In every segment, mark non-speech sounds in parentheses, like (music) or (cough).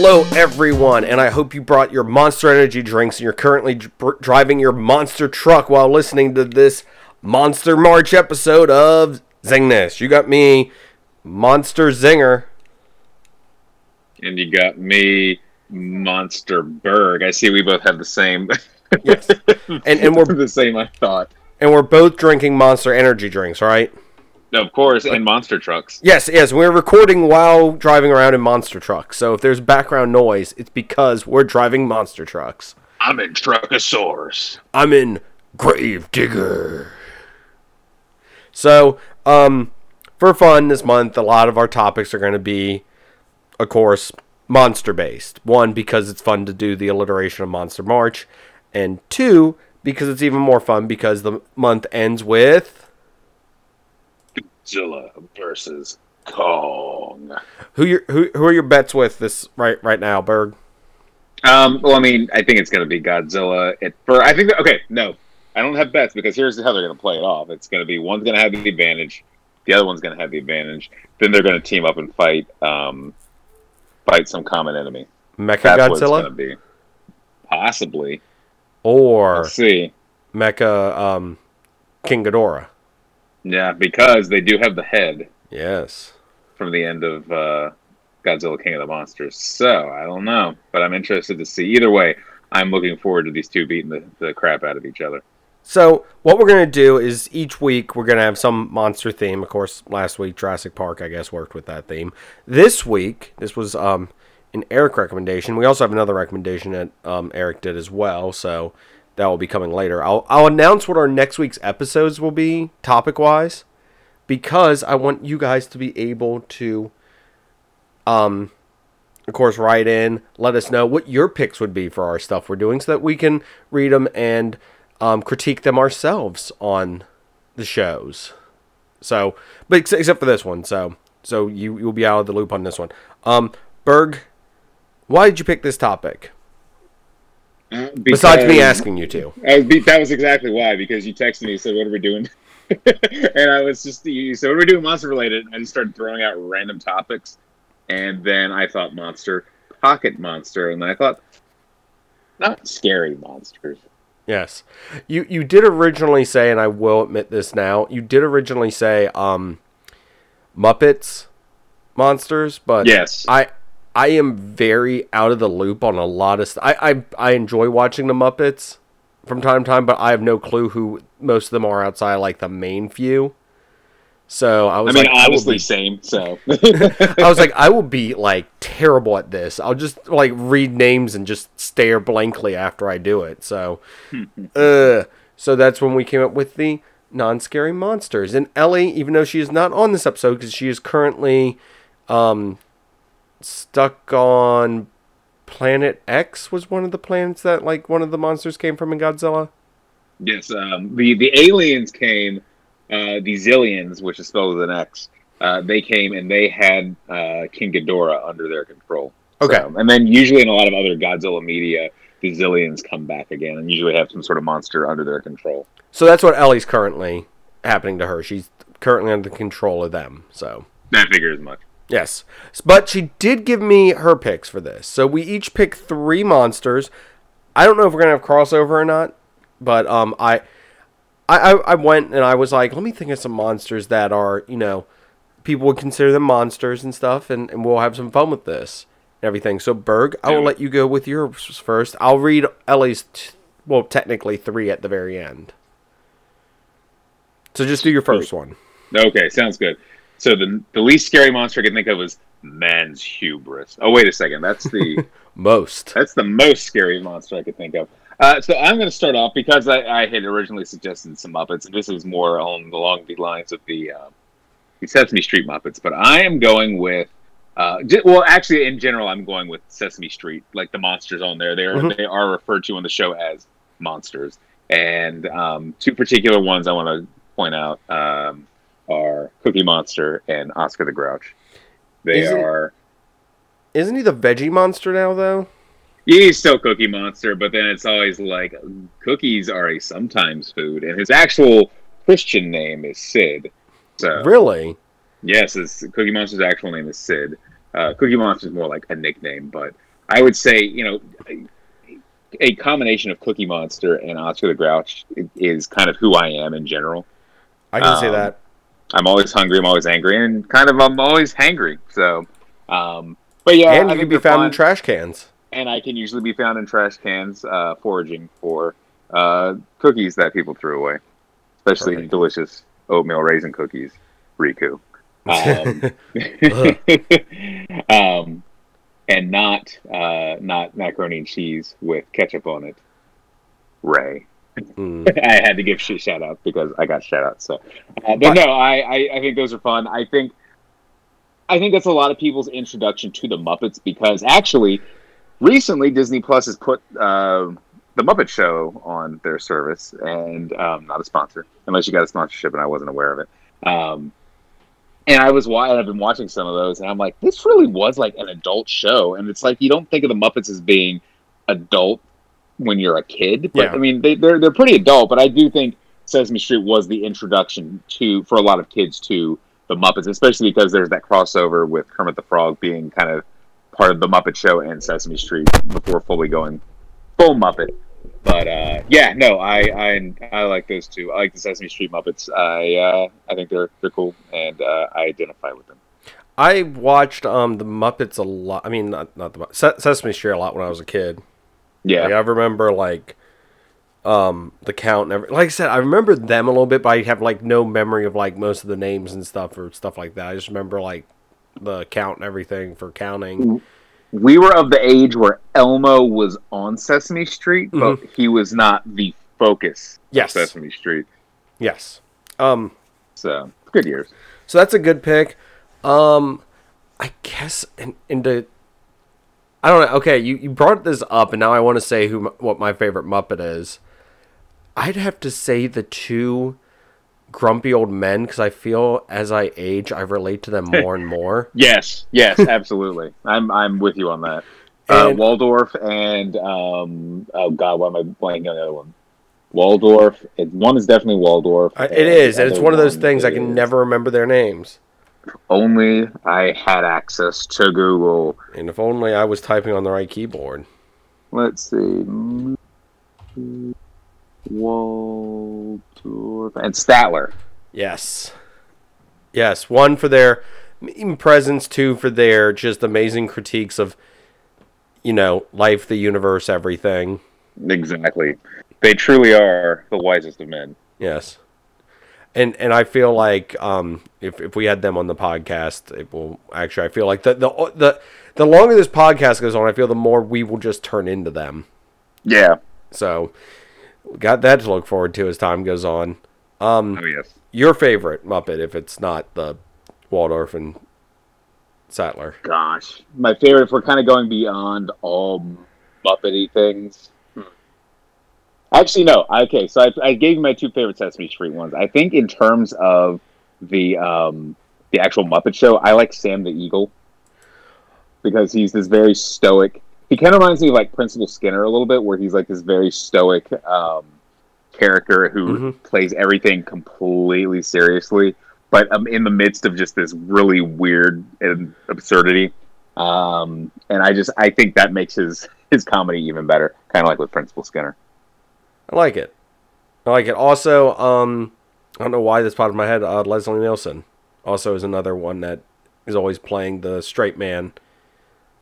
Hello, everyone, and I hope you brought your Monster Energy drinks and you're currently dr- driving your monster truck while listening to this Monster March episode of Zingness. You got me, Monster Zinger. And you got me, Monster Berg. I see we both have the same. Yes. (laughs) And, and we're the same. I thought. and we're both drinking Monster Energy drinks, right? Of course, and monster trucks. Yes, yes, we're recording while driving around in monster trucks. So if there's background noise, it's because we're driving monster trucks. I'm in Truckosaurus. I'm in Grave Digger. So, um, for fun this month, a lot of our topics are going to be, of course, monster based. One, because it's fun to do the alliteration of Monster March, and two, because it's even more fun because the month ends with Zilla versus Kong. who you who who are your bets with this right right now, Berg? Um, well, I mean, I think it's going to be Godzilla. It for I think that, okay, no, I don't have bets because here's how they're going to play it off. It's going to be one's going to have the advantage, the other one's going to have the advantage. Then they're going to team up and fight, um, fight some common enemy. Mecha That's what it's going to Godzilla be. Possibly. or Let's see. Mecha um, King Ghidorah? Yeah, because they do have the head Yes. from the end of uh, Godzilla King of the Monsters. So I don't know, but I'm interested to see. Either way, I'm looking forward to these two beating the, the crap out of each other. So what we're gonna do is each week we're gonna have some monster theme. Of course, last week Jurassic Park, I guess, worked with that theme. This week, this was um, an Eric recommendation. We also have another recommendation that um, Eric did as well. So that will be coming later. I'll I'll announce what our next week's episodes will be topic wise, because I want you guys to be able to, um, of course, write in, let us know what your picks would be for our stuff we're doing, so that we can read them and um, critique them ourselves on the shows. So, but ex- except for this one, so so you you'll be out of the loop on this one. Um, Berg, why did you pick this topic? Besides me asking you to. I that was exactly why because you texted me and said what are we doing? (laughs) And I was just you said what are we doing monster related? And I just started throwing out random topics. And then I thought monster pocket monster and then I thought not scary monsters. Yes. You you did originally say, and I will admit this now, you did originally say um Muppets monsters, but yes. I I am very out of the loop on a lot of st- I, I I enjoy watching the Muppets from time to time, but I have no clue who most of them are outside like the main few. So I I was mean like, I will be same so (laughs) I was like, I will be like terrible at this. I'll just like read names and just stare blankly after I do it. So, (laughs) uh, so that's when we came up with the non-scary monsters. And Ellie, even though she is not on this episode because she is currently um, stuck on Planet X, was one of the planets that like one of the monsters came from in Godzilla. Yes, um, the the aliens came, uh, the Xiliens, which is spelled with an X. Uh, they came and they had uh, King Ghidorah under their control. Okay. So- and then usually in a lot of other Godzilla media, the Xiliens come back again and usually have some sort of monster under their control. So that's what Ellie's currently happening to her. She's currently under the control of them. So. That figure as much. Yes. But she did give me her picks for this. So we each pick three monsters. I don't know if we're gonna have crossover or not, but um I I, I, went and I was like, let me think of some monsters that are, you know, people would consider them monsters and stuff, and, and we'll have some fun with this and everything. So, Berg, I will let you go with yours first. I'll read Ellie's, t- well, technically three at the very end. So just do your first one. Okay, sounds good. So the the least scary monster I can think of is man's hubris. Oh wait a second, that's the (laughs) Most. That's the most scary monster I could think of. Uh, so I'm going to start off because I, I had originally suggested some Muppets, and this is more on along the lines of the uh, the Sesame Street Muppets. But I am going with, uh, j- well, actually, in general, I'm going with Sesame Street. Like the monsters on there, they are Mhm. they are referred to on the show as monsters. And um, two particular ones I want to point out um, are Cookie Monster and Oscar the Grouch. They Is it- are. Isn't he the veggie monster now, though? He's still Cookie Monster, but then it's always like cookies are a sometimes food, and his actual Christian name is Sid. So Really? yes, his Cookie Monster's actual name is Sid. Uh, Cookie Monster is more like a nickname, but I would say you know a combination of Cookie Monster and Oscar the Grouch is kind of who I am in general. I can Um, that. I'm always hungry. I'm always angry, and kind of I'm always hangry. So, um, but yeah, and I you can be found in trash cans. and I can usually be found in trash cans uh, foraging for uh, cookies that people threw away, especially Perfect. delicious oatmeal raisin cookies. Riku. (laughs) Um, (laughs) um, and not uh, not macaroni and cheese with ketchup on it. Ray. Mm. (laughs) I had to give sh- shout out because I got shout out. So, uh, but no, I, I I think those are fun. I think I think that's a lot of people's introduction to the Muppets because actually, recently Disney Plus has put uh, the Muppet Show on their service, and um, not a sponsor unless you got a sponsorship, and I wasn't aware of it. Um, and I was wa- I've been watching some of those, and I'm like, this really was like an adult show, and it's like you don't think of the Muppets as being adult when you're a kid, but Yeah. I mean they, they're they're pretty adult. But I do think Sesame Street was the introduction to for a lot of kids to the Muppets, especially because there's that crossover with Kermit the Frog being kind of part of the Muppet Show and Sesame Street before fully going full Muppet. But uh, yeah, no, I, I I like those two. I like the Sesame Street Muppets. I uh, I think they're they're cool, and uh, I identify with them. I watched um the Muppets a lot. I mean, not not the Sesame Street a lot when I was a kid. Yeah, Like, I remember like um the count and every, like I said, I remember them a little bit, but I have like no memory of like most of the names and stuff or stuff like that. I just remember like the count and everything for counting. we were of the age where Elmo was on Sesame Street, but he was not the focus Yes. of Sesame Street. Yes. Um So good years. So that's a good pick. Um, I guess in, into I don't know. Okay, you, you brought this up, and now I want to say who what my favorite Muppet is. I'd have to say the two grumpy old men because I feel as I age, I relate to them (laughs) more and more. Yes, yes, absolutely. (laughs) I'm I'm with you on that. Uh, And- Waldorf and um oh god, why am I blanking on the other one? Waldorf. It, one is definitely Waldorf. I- It is, and it's one of those things I can never remember their names. Only I had access to Google. And if only I was typing on the right keyboard. Let's see. Waldorf and Statler. Yes. Yes. One for their presence, two for their just amazing critiques of, you know, life, the universe, everything. Exactly. They truly are the wisest of men. Yes. And and I feel like um, if if we had them on the podcast, it will actually. I feel like the the the the longer this podcast goes on, I feel the more we will just turn into them. Yeah. So, got that to look forward to as time goes on. Um, Oh yes. your favorite Muppet, if it's not the Waldorf and Statler. Gosh, my favorite. If we're kind of going beyond all Muppety things. Actually, no. Okay, so I, I gave you my two favorite Sesame Street ones. I think in terms of the um, the actual Muppet Show, I like Sam the Eagle because he's this very stoic. He kind of reminds me of like Principal Skinner a little bit, where he's like this very stoic um, character who Mhm. plays everything completely seriously, but um, in the midst of just this really weird and absurdity. Um, and I just I think that makes his his comedy even better, kind of like with Principal Skinner. I like it. I like it. Also, um, I don't know why this popped in my head. Uh, Leslie Nielsen also is another one that is always playing the straight man.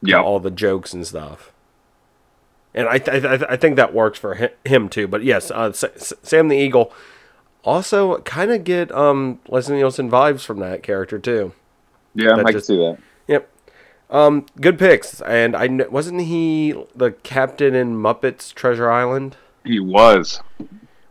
Yeah, all the jokes and stuff. And I, th- I, th- I think that works for hi- him too. But yes, uh, S- Sam the Eagle also kind of get um, Leslie Nielsen vibes from that character too. yeah, that I can just- see that. Yep. Um, good picks. And I kn- wasn't he the captain in Muppets Treasure Island? He was.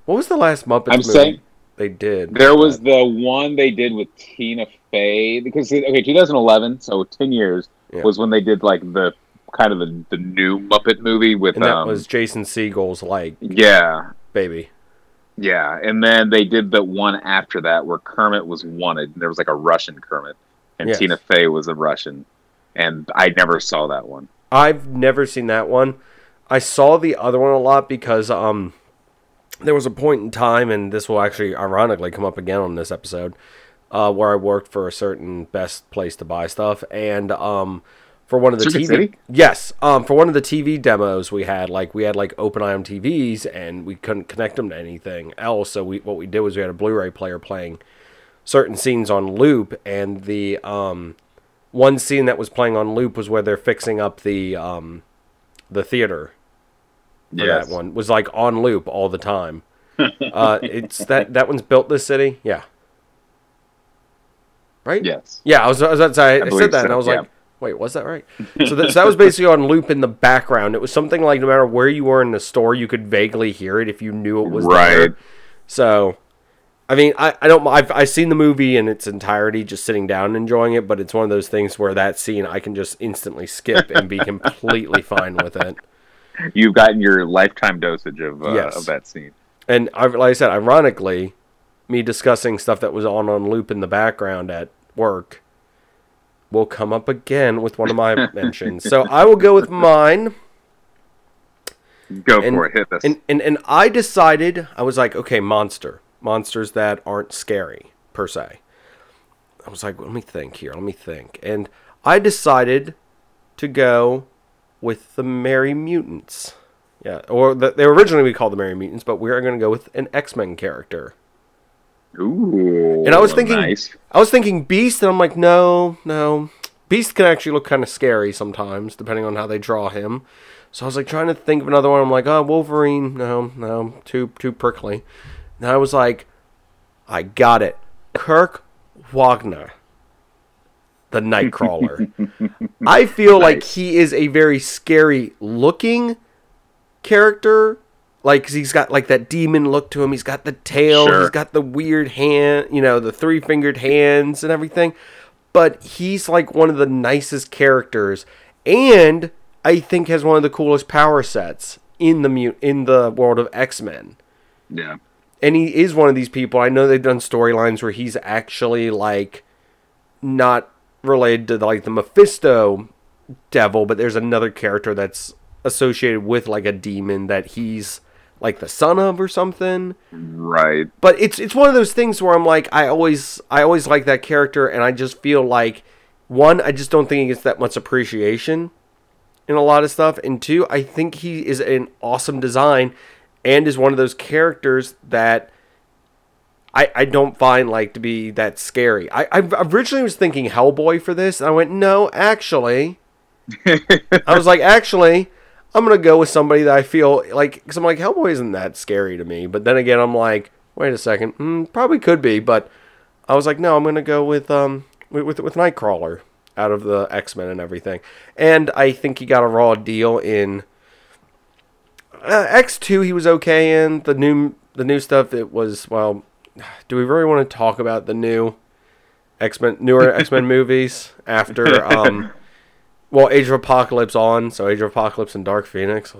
What was the last Muppets I'm movie saying- they did? There was the one they did with Tina Fey because okay, 2011, so 10 years Yeah. was when they did like the kind of the, the new Muppet movie with and that um, was Jason Segel's like yeah, baby. yeah, and then they did the one after that where Kermit was wanted. And There was like a Russian Kermit, and Yes. Tina Fey was a Russian, and I never saw that one. I've never seen that one. I saw the other one a lot because um there was a point in time and this will actually ironically come up again on this episode uh, where I worked for a certain best place to buy stuff and um for one of the TV. City? Yes, um, for one of the TV demos we had, like we had like open IM TVs and we couldn't connect them to anything else. So we what we did was we had a Blu-ray player playing certain scenes on loop, and the um, one scene that was playing on loop was where they're fixing up the um, the theater Yes. that one was like on loop all the time. (laughs) uh, it's that that one's built this city, yeah. Right? Yes. Yeah, I was, I was say, I, said that, and I was yeah. like, wait, was that right? so, that, so that was basically on loop in the background. It was something like no matter where you were in the store, you could vaguely hear it if you knew it was Right. there. So, I mean, I, I don't, I've, I've seen the movie in its entirety, just sitting down and enjoying it, but it's one of those things where that scene I can just instantly skip and be (laughs) completely fine with it. You've gotten your lifetime dosage of uh, Yes. of that scene. And I, like I said, ironically, me discussing stuff that was on on loop in the background at work will come up again with one of my (laughs) mentions. So I will go with mine. Go And- for it. Hit this. And, and and I decided I was like, okay, monster, monsters that aren't scary per se. I was like, let me think here, let me think, and I decided to go with the Merry Mutants. Yeah, or the, they were originally we called the Merry Mutants, but we are going to go with an X Men character. Ooh. And I was thinking, Nice. I was thinking Beast, and I'm like, no, no. Beast can actually look kind of scary sometimes, depending on how they draw him. So I was like trying to think of another one. I'm like, oh, Wolverine, no, no, too too prickly. And I was like, I got it, Kurt Wagner, the Nightcrawler. (laughs) I feel like he is a very scary looking character. Like he's got like that demon look to him. He's got the tail. Sure. He's got the weird hand, you know, the three fingered hands and everything. But he's like one of the nicest characters, and I think has one of the coolest power sets in the in the world of X Men Yeah. and he is one of these people. I know they've done storylines where he's actually like not related to like the Mephisto devil, but there's another character that's associated with like a demon that he's like the son of or something. Right. But it's it's one of those things where I'm like I always I always like that character and I just feel like one I just don't think he gets that much appreciation in a lot of stuff and two I think he is an awesome design and is one of those characters that I, I don't find like to be that scary. I, I originally was thinking Hellboy for this, and I went, no, actually, (laughs) I was like, actually, I'm gonna go with somebody that I feel like, because I'm like, Hellboy isn't that scary to me. But then again, I'm like, wait a second, mm, probably could be, but I was like, no, I'm gonna go with um with with, with Nightcrawler out of the X Men and everything, and I think he got a raw deal in uh, X two. He was okay in the new the new stuff. It was well. (sighs) Do we really want to talk about the new X Men newer (laughs) X Men movies after um (laughs) well Age of Apocalypse on so Age of Apocalypse and Dark Phoenix.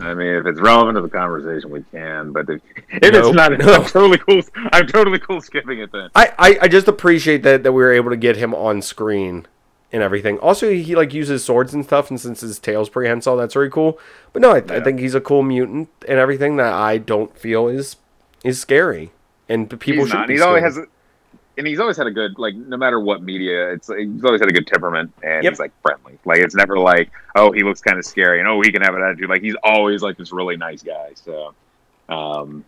I mean, if it's relevant to the conversation, we can. But if, if it's not, No. I'm (laughs) totally cool. I'm totally cool skipping it then. I, I, I just appreciate that that we were able to get him on screen and everything. Also, he like uses swords and stuff, and since his tail's prehensile, that's very cool. But no, I, I Yeah. think he's a cool mutant and everything that I don't feel is is scary, and people he's should. not. Be He's always has, a, and he's always had a good like. No matter what media, it's he's always had a good temperament, and Yep. he's like friendly. Like it's never like, oh, he looks kind of scary, and oh, he can have an attitude. Like he's always like this really nice guy. So, um,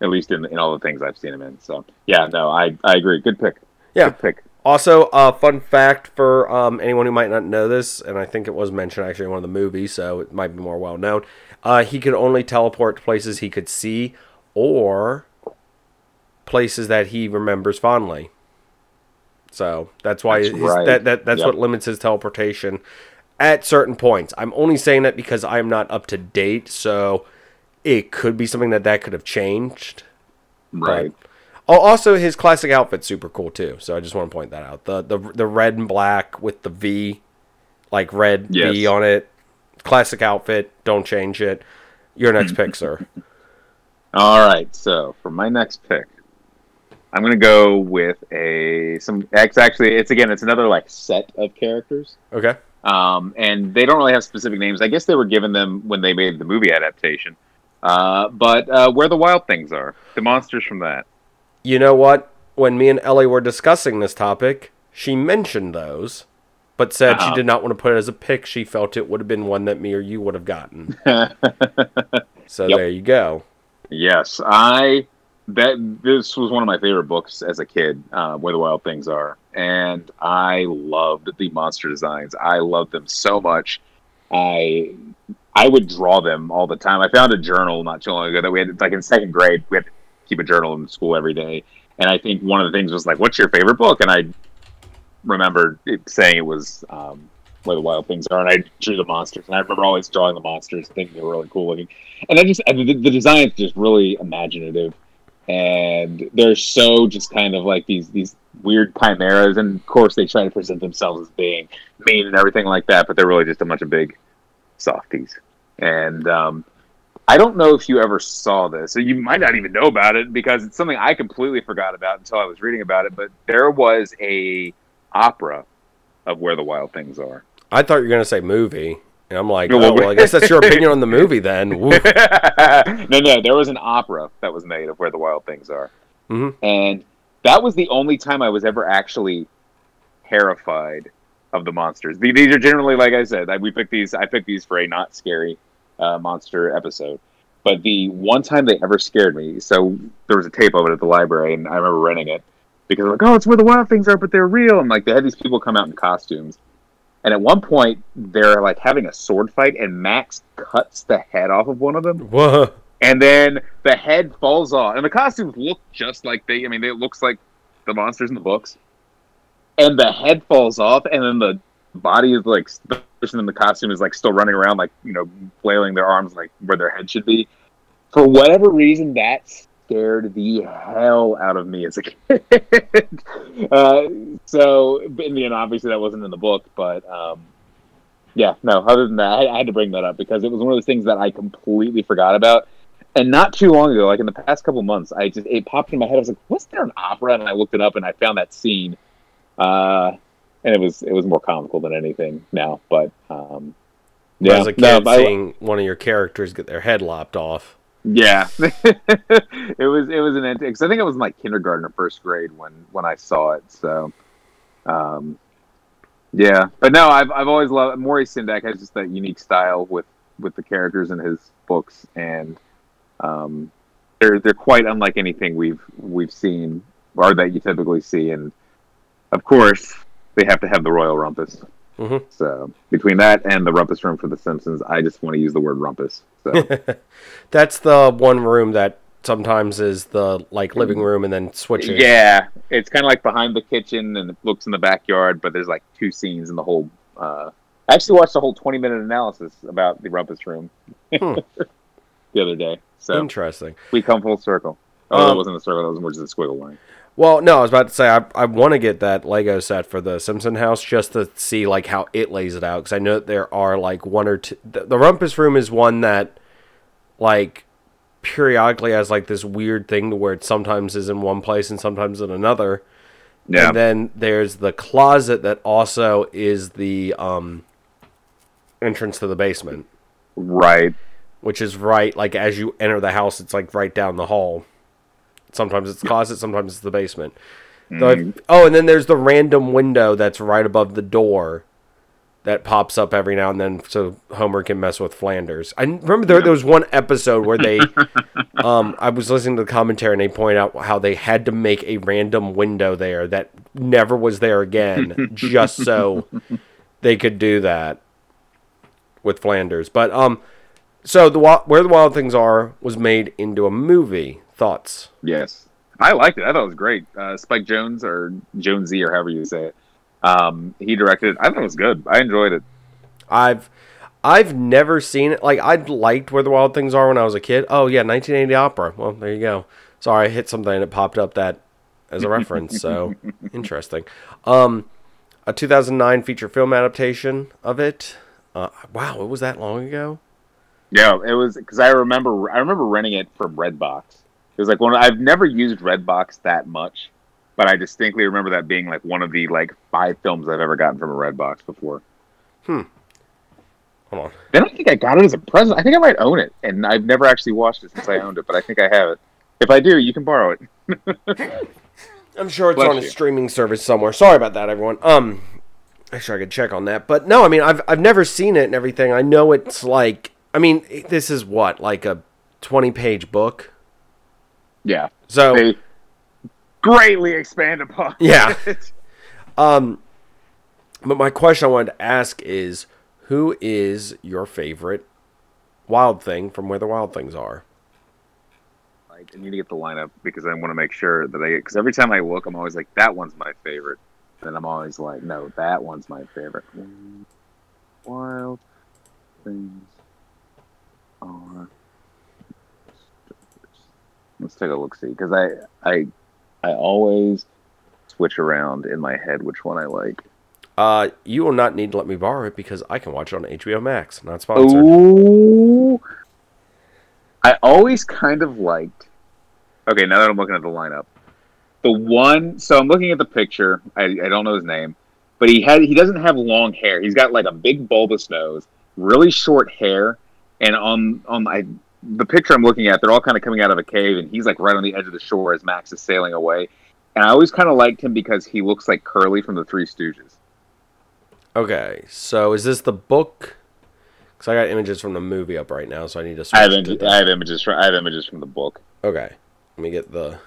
at least in in all the things I've seen him in. So yeah, no, I I agree. Good pick. Yeah. Good pick. Also, uh, fun fact for um, anyone who might not know this, and I think it was mentioned actually in one of the movies, so it might be more well known. Uh, he could only teleport to places he could see or places that he remembers fondly. So that's why That's right. that, that that's Yep. what limits his teleportation at certain points. I'm only saying that because I'm not up to date, so it could be something that that could have changed. Right. Oh, also his classic outfit's super cool too. So I just want to point that out. The the the red and black with the V, like red V on it. Classic outfit. Don't change it. Your next pick, sir. (laughs) All right, so for my next pick, I'm gonna go with a some. It's actually it's again it's another like set of characters, Okay. um, and they don't really have specific names. I guess they were given them when they made the movie adaptation. Uh, but uh, where the wild things are, the monsters from that. You know what? When me and Ellie were discussing this topic, she mentioned those, but said she Uh-huh. did not want to put it as a pick. She felt it would have been one that me or you would have gotten. (laughs) So Yep. there you go. Yes, I that this was one of my favorite books as a kid, uh, Where the Wild Things Are, and I loved the monster designs. I loved them so much. I I would draw them all the time. I found a journal not too long ago that we had like in second grade. We had to keep a journal in school every day, and I think one of the things was like, "What's your favorite book?" And I remember it saying it was. Um, where the wild things are, and I drew the monsters, and I remember always drawing the monsters, thinking they were really cool looking and I just the, the design's just really imaginative, and they're so just kind of like these these weird chimeras, and of course they try to present themselves as being mean and everything like that, but they're really just a bunch of big softies. And um, I don't know if you ever saw this, so you might not even know about it because it's something I completely forgot about until I was reading about it. But there was a opera of Where the Wild Things Are. I thought you were gonna say movie, and I'm like, oh, well, I guess that's your opinion on the movie (laughs) then. No, no, there was an opera that was made of Where the Wild Things Are. Mhm. And that was the only time I was ever actually terrified of the monsters. These are generally, like I said, I, we picked these. I picked these for a not scary uh, monster episode. But the one time they ever scared me, so there was a tape of it at the library, and I remember renting it because I'm like, oh, it's where the wild things are, but they're real. And like they had these people come out in costumes, and at one point they're like having a sword fight, and Max cuts the head off of one of them, Whoa. and then the head falls off, and the costumes look just like they. I mean, it looks like the monsters in the books, and the head falls off, and then the body is like the person in the costume is like still running around, like you know, flailing their arms like where their head should be. For whatever reason, that scared the hell out of me as a kid. (laughs) uh, so, in the end, obviously that wasn't in the book, but um, yeah, no. Other than that, I, I had to bring that up because it was one of those things that I completely forgot about. And not too long ago, like in the past couple months, I just it popped in my head. I was like, "Was there an opera?" And I looked it up, and I found that scene. Uh, and it was it was more comical than anything now. But um, yeah, As a no, kid, I- seeing one of your characters get their head lopped off. Yeah, (laughs) it was it was an antique. 'cause I think I was in like kindergarten or first grade when when I saw it. So, um, yeah, but no, I've I've always loved Maurice Sendak has just that unique style with with the characters in his books, and um, they're they're quite unlike anything we've we've seen or that you typically see. And of course, they have to have the Royal Rumpus. Mhm. So between that and the Rumpus Room for The Simpsons, I just want to use the word Rumpus. So. (laughs) That's the one room that sometimes is the like living room and then switches. Yeah, it's kind of like behind the kitchen and it looks in the backyard, but there's like two scenes in the whole. Uh, I actually watched a whole 20 minute analysis about the Rumpus Room (laughs) Hmm. the other day. So Interesting. we come full circle. Oh, Um, it wasn't a circle, that was more just a squiggle line. Well, no, I was about to say I, I want to get that Lego set for the Simpson house just to see like how it lays it out because I know that there are like one or two. The, the Rumpus Room is one that like periodically has like this weird thing to where it sometimes is in one place and sometimes in another. Yeah. And then there's the closet that also is the um entrance to the basement, right. which is right like as you enter the house, it's like right down the hall. Sometimes it's the closet, sometimes it's the basement. I've- oh, and then there's the random window that's right above the door that pops up every now and then so Homer can mess with Flanders. I remember there, there was one episode where they (laughs) um I was listening to the commentary and they point out how they had to make a random window there that never was there again just so (laughs) they could do that with Flanders. But um so the where the wild things are was made into a movie. Thoughts? Yes. I liked it. I thought it was great. Uh, Spike Jonze or Jonesy or however you say it. Um, he directed it. I thought it was good. I enjoyed it. I've I've never seen it. Like I liked Where the Wild Things Are when I was a kid. Oh yeah, 1980 opera. Well, there you go. Sorry, I hit something and it popped up that as a reference. So (laughs) interesting. Um, a 2009 feature film adaptation of it. Uh, wow, it was that long ago. Yeah, it was because I remember I remember renting it from Redbox. It was like one. I've never used Redbox that much, but I distinctly remember that being like one of the like five films I've ever gotten from a Redbox before. Hmm. Hold on. Then I don't think I got it as a present. I think I might own it, and I've never actually watched it since I owned it. But I think I have it. If I do, you can borrow it. (laughs) I'm sure it's Bless on a you. streaming service somewhere. Sorry about that, everyone. Um, Actually, I could check on that. But no, I mean, I've I've never seen it and everything. I know it's like, I mean, this is what like a twenty-page book. Yeah. So They greatly expand upon. Yeah. it. (laughs) Um, but my question I wanted to ask is, who is your favorite wild thing from where the wild things are? I need to get the lineup because I want to make sure that I because every time I look, I'm always like, that one's my favorite. And I'm always like, no, that one's my favorite. Wild things are. Let's take a look see because I I I always switch around in my head which one I like. Uh, you will not need to let me borrow it because I can watch it on HBO Max. Not sponsored. Ooh. I always kind of liked. Okay, now that I'm looking at the lineup, the one. So I'm looking at the picture. I, I don't know his name, but he had he doesn't have long hair. He's got like a big bulbous nose, really short hair, and on on I, the picture I'm looking at, they're all kind of coming out of a cave, and he's like right on the edge of the shore as Max is sailing away. And I always kind of liked him because he looks like Curly from the Three Stooges. Okay, so is this the book? Because I got images from the movie up right now, so I need to switch I have, to im- I have images from I have images from the book. Okay, let me get the.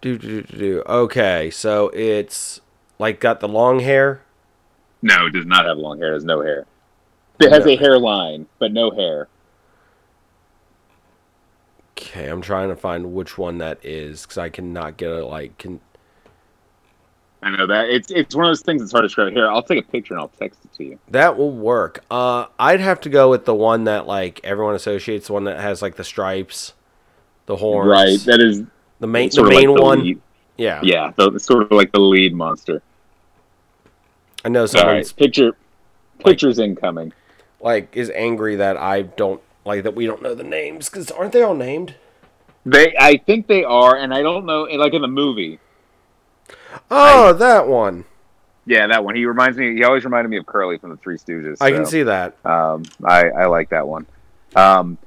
Do, do, do, do. Okay, so it's like got the long hair. No, it does not have long hair. It has no hair. It has No. a hairline, but no hair. Okay, I'm trying to find which one that is because I cannot get it. Like, can I know that it's it's one of those things that's hard to describe. Here, I'll take a picture and I'll text it to you. that will work? Uh, I'd have to go with the one that like everyone associates, the one that has like the stripes, the horns, Right, that is the main, the like main the one. lead- Yeah, Yeah, the, sort of like the lead monster. I know All right, picture pictures incoming. Like is angry that I don't like that we don't know the names because aren't they all named? They, I think they are, and I don't know. Like in the movie, Oh, that one. yeah, that one. He reminds me. He always reminded me of Curly from the Three Stooges. I can see that. Um, I I like that one. Um,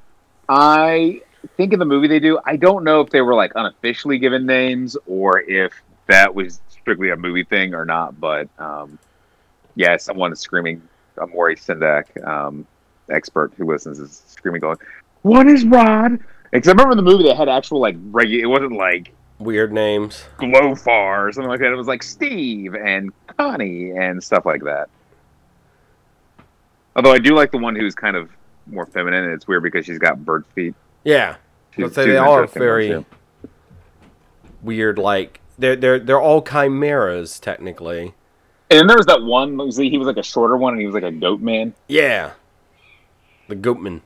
I think in the movie they do. I don't know if they were like unofficially given names or if that was strictly a movie thing or not. But um, yeah, someone is screaming. A Maurice Sendak, um, expert who listens, is screaming, going, "What is Rod?" Because I remember in the movie they had actual like regular. It wasn't like Weird names. Glowfar or something like that. It was like Steve and Connie and stuff like that. Although I do like the one who's kind of more feminine, and it's weird because she's got bird feet. Yeah, She's- let's say they all are very weird. Like they're they're they're all chimeras technically. And then there was that one. was- He was like a shorter one, and he was like a goat man. Yeah, the Goatman.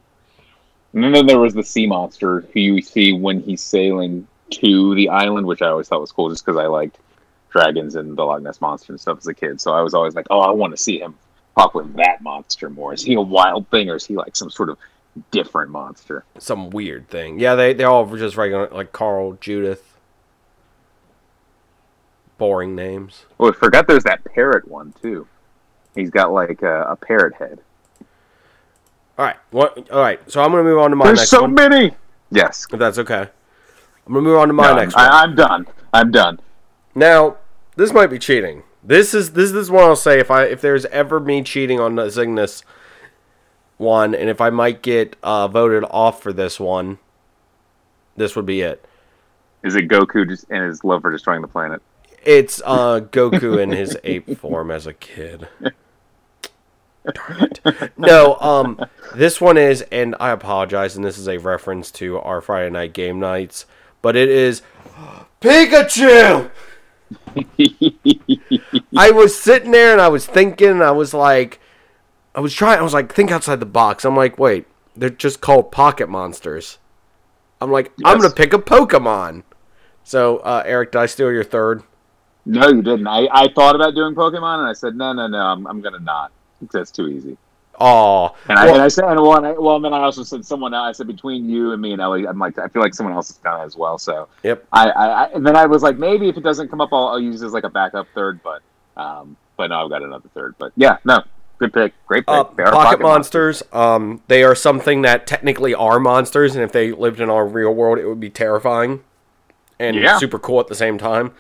And then there was the sea monster who you see when he's sailing to the island, which I always thought was cool, just because I liked dragons and the Loch Ness monster and stuff as a kid. So I was always like, oh, I want to see him talk with that monster more. Is he a wild thing, or is he like some sort of different monster? Some weird thing. Yeah, they they all were just regular like Carl, Judith. Boring names. Oh, I forgot there's that parrot one too. He's got like a, a parrot head. All right, what? All right, so I'm gonna move on to my There's next so one. many. Yes. If that's okay, I'm gonna move on to my No, next one. I, I'm done. I'm done. Now, this might be cheating. This is this is one I'll say if I if there's ever me cheating on the Cygnus one, and if I might get uh, voted off for this one, this would be it. Is it Goku just and his love for destroying the planet? It's uh, Goku in his ape form as a kid. Darn it. No, um, this one is, and I apologize, and this is a reference to our Friday night game nights, but it is Pikachu. (laughs) I was sitting there and I was thinking, and I was like, I was trying, I was like, think outside the box. I'm like, wait, they're just called Pocket Monsters. I'm like, I'm gonna pick a Pokemon. So, uh, Eric, did I steal your third? No, you didn't. I, I thought about doing Pokemon, and I said, no, no, no, I'm, I'm gonna not. Because that's too easy. Oh, And I, well, and I said, and well, and I, well, and then I also said someone else. I said between you and me and Ellie, I'm like, I feel like someone else has done it as well. So Yep. I, I, and then I was like, maybe if it doesn't come up, I'll, I'll use it as like a backup third. But, um, but no, I've got another third. But yeah, no, good pick, great pick. uh, are pocket, monsters. Um, they are something that technically are monsters, and if they lived in our real world, it would be terrifying and Yeah. super cool at the same time.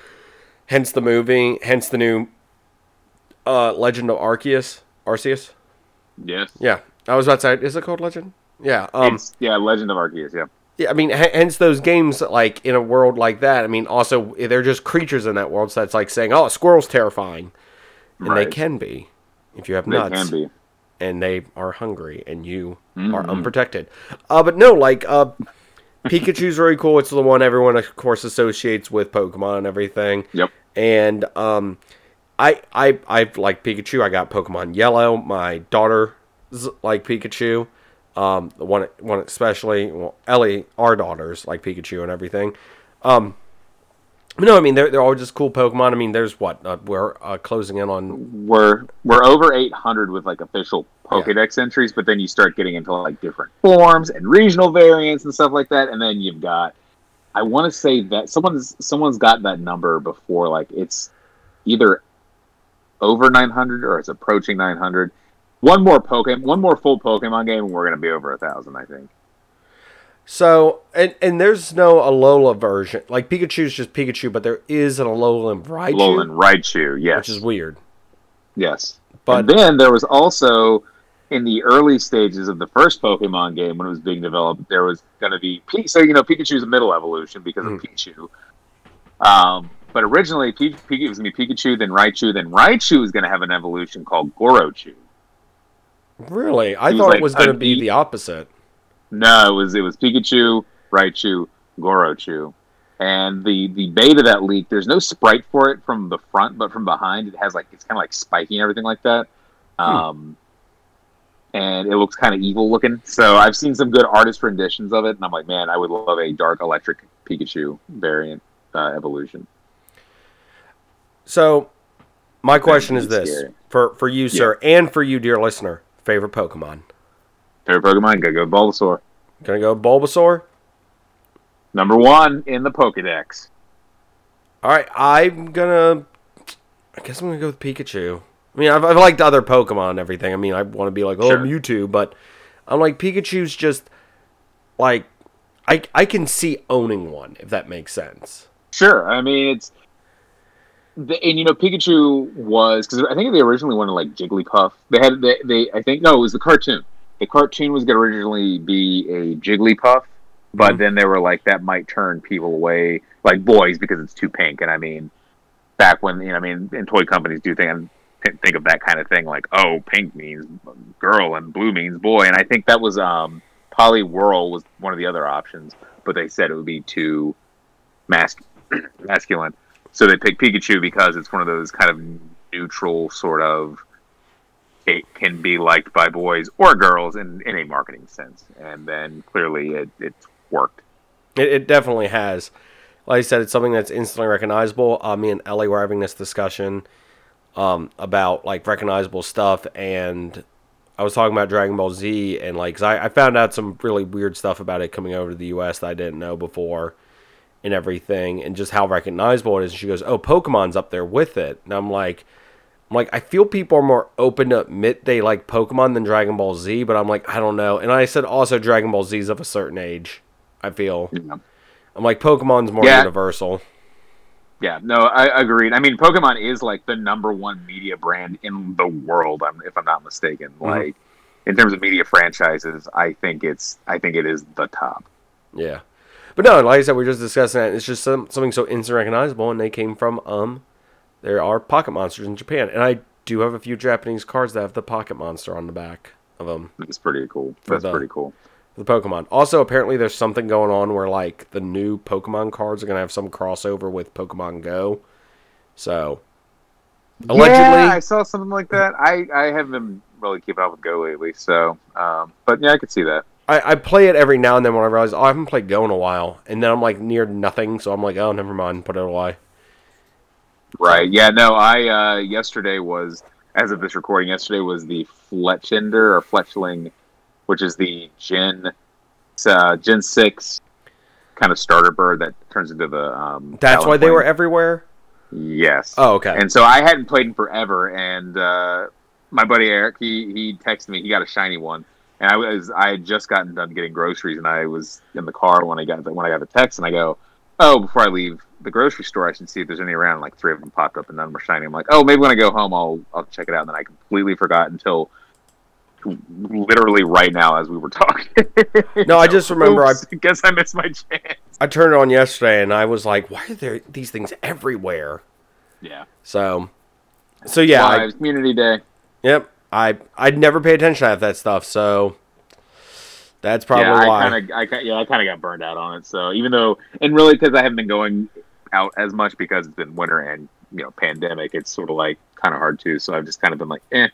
Hence the movie. Hence the new uh, Legend of Arceus. Arceus. Yes. Yeah, I was about to say, is it called Legend? Yeah. Um. It's- yeah, Legend of Arceus. Yeah. Yeah, I mean, hence those games like in a world like that. I mean, also they're just creatures in that world, so that's like saying, "Oh, a squirrel's terrifying," and they can be if you have They nuts, can be. and they are hungry, and you are Mhm. unprotected. Uh, but no, like uh, Pikachu's very cool. It's the one everyone, of course, associates with Pokemon and everything. Yep. And um, I I I like Pikachu. I got Pokemon Yellow. My daughter like Pikachu. Um, the one one especially well, Ellie, our daughters like Pikachu and everything. Um, no, I mean they're they're all just cool Pokemon. I mean, there's what uh, we're uh, closing in on. We're we're over 800 with like official Pokedex entries, but then you start getting into like different forms and regional variants and stuff like that, and then you've got. I want to say that someone's someone's got that number before, like it's either over 900 or it's approaching 900. One more Pokemon, one more full Pokemon game, and we're gonna be over a thousand, I think. So and and there's no Alola version. Like Pikachu's just Pikachu, but there is an Alolan Raichu, Alolan Raichu, yes, which is weird. yes. But and then there was also in the early stages of the first Pokemon game when it was being developed, there was going to be Pi- so you know Pikachu's a middle evolution because of Pichu. Um, but originally, P- P- it was going to be Pikachu, then Raichu, then Raichu was going to have an evolution called Gorochu. really, I thought like it was going to be the opposite. No, it was it was Pikachu, Raichu, Gorochu. And the the beta that leaked, there's no sprite for it from the front, but from behind it has like it's kind of like spiky and everything like that. Um, and it looks kind of evil looking. So I've seen some good artist renditions of it, and I'm like, man, I would love a dark electric Pikachu variant uh, evolution. So, my question is this scary. for for you, sir, and for you, dear listener: favorite Pokemon? Favorite Pokemon, gotta go Bulbasaur. Gonna go Bulbasaur. Number one in the Pokedex. All right, I'm gonna. I guess I'm gonna go with Pikachu. I mean, I've, I've liked other Pokemon and everything. I mean, I want to be like, oh, Sure. Mewtwo, but I'm like Pikachu's just like I I can see owning one if that makes sense. Sure. I mean, it's the, and you know Pikachu was because I think they originally wanted like Jigglypuff. They had they, they I think no, it was the cartoon. The cartoon was going to originally be a Jigglypuff, but Mhm. then they were like that might turn people away, like boys, because it's too pink. And I mean, back when you know, I mean, and toy companies do think think of that kind of thing, like oh, pink means girl and blue means boy. And I think that was um, Poliwhirl was one of the other options, but they said it would be too mas- (clears throat) masculine. So they picked Pikachu because it's one of those kind of neutral sort of. It can be liked by boys or girls in, in a marketing sense, and then clearly it, it's worked. It, it definitely has. Like I said, it's something that's instantly recognizable. Uh, me and Ellie were having this discussion um, about like recognizable stuff, and I was talking about Dragon Ball Z, and like I, I found out some really weird stuff about it coming over to the U.S. that I didn't know before, and everything, and just how recognizable it is. And she goes, "Oh, Pokemon's up there with it," and I'm like. I'm like, I feel people are more open to admit they like Pokemon than Dragon Ball Z, but I'm like, I don't know. And I said also Dragon Ball Z's of a certain age. I feel know? I'm like Pokemon's more Yeah. universal. Yeah, no, I agreed. I mean, Pokemon is like the number one media brand in the world, I'm- if I'm not mistaken. Like in terms of media franchises, I think it's I think it is the top. Yeah, but no, like I said, we are just discussing that. It's just some, something so instant recognizable, and they came from um, there are pocket monsters in Japan, and I do have a few Japanese cards that have the pocket monster on the back of them. That's pretty cool. That's the- pretty cool. The Pokemon. Also, apparently, there's something going on where like the new Pokemon cards are gonna have some crossover with Pokemon Go. So, allegedly, yeah, I saw something like that. I I haven't been really keeping up with Go lately, so um, but yeah, I could see that. I, I play it every now and then when I realize oh, I haven't played Go in a while, and then I'm like near nothing, so I'm like, oh, never mind, put it away. Right. Yeah. No. I uh, yesterday was as of this recording. Yesterday was the Fletchinder or Fletchling, which is the Gen uh, Gen six kind of starter bird that turns into the. Um, That's why they were everywhere. Yes. Oh, okay. And so I hadn't played in forever, and uh, my buddy Eric, he he texted me. He got a shiny one, and I was I had just gotten done getting groceries, and I was in the car when I got the, when I got the text, and I go, oh, before I leave the grocery store, I should see if there's any around. Like three of them popped up, and none were shiny. I'm like, oh, maybe when I go home, I'll I'll check it out. And then I completely forgot until literally right now as we were talking. (laughs) No, I just remember I- Oops, I (laughs) guess I missed my chance. I turned it on yesterday and I was like, why are there these things everywhere? Yeah. So, so yeah, I, Lives, Community Day. yep. I I'd never pay attention to that stuff, so that's probably yeah, why. I kind of, I yeah, I kind of got burned out on it. So even though, and really because I haven't been going out as much because it's been winter and you know pandemic, it's sort of like kind of hard to. So I've just kind of been like, eh,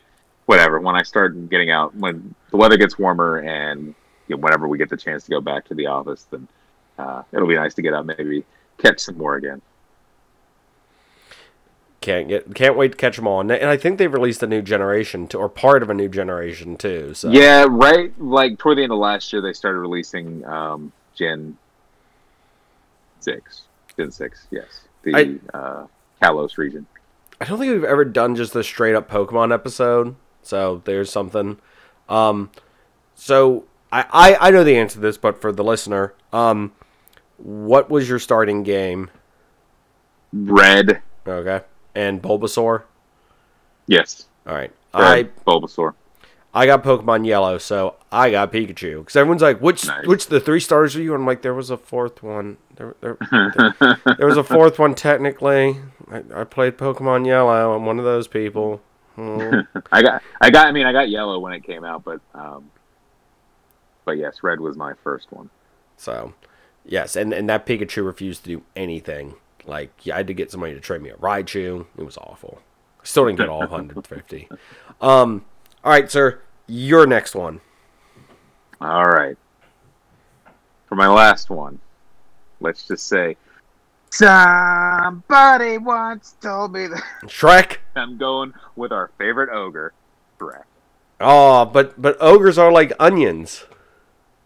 whatever. When I start getting out, when the weather gets warmer and you know, whenever we get the chance to go back to the office, then uh, it'll be nice to get out, maybe catch some more again. Can't get can't wait to catch them all. And I think they've released a new generation to, or part of a new generation too. So Yeah, right. Like toward the end of last year, they started releasing um, Gen six, Gen six. Yes, the I- uh, Kalos region. I don't think we've ever done just a straight up Pokemon episode. So there's something. Um, so I, I I know the answer to this, but for the listener, um, what was your starting game? Red. Okay, and Bulbasaur. Yes. All right, Red, I Bulbasaur. I got Pokemon Yellow, so I got Pikachu. Because everyone's like, which Nice. which the three stars are you? And I'm like, there was a fourth one. There, there, (laughs) there was a fourth one technically. I, I played Pokemon Yellow. I'm one of those people. Hmm. (laughs) I got, I got. I mean, I got yellow when it came out, but, um, but yes, red was my first one. So, yes, and, and that Pikachu refused to do anything. Like, yeah, I had to get somebody to trade me a Raichu. It was awful. Still didn't get all 150. (laughs) Um, all right, sir, your next one. All right. For my last one, let's just say, somebody once told me that (laughs) Shrek. I'm going with our favorite ogre, Shrek. Oh, but but ogres are like onions.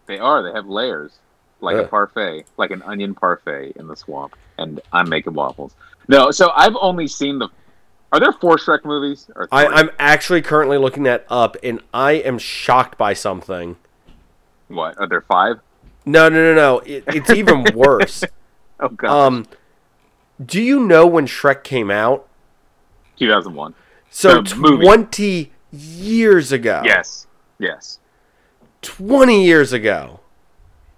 They are. They have layers, like a parfait, like an onion parfait in the swamp. And I'm making waffles. No, so I've only seen the. Are there four Shrek movies? Or I, I'm actually currently looking that up, and I am shocked by something. What? Are there five? No, no, no, no. It, it's even (laughs) worse. Oh god. Um, do you know when Shrek came out? 2001. So The movie. twenty years ago. Yes. Yes. Twenty years ago.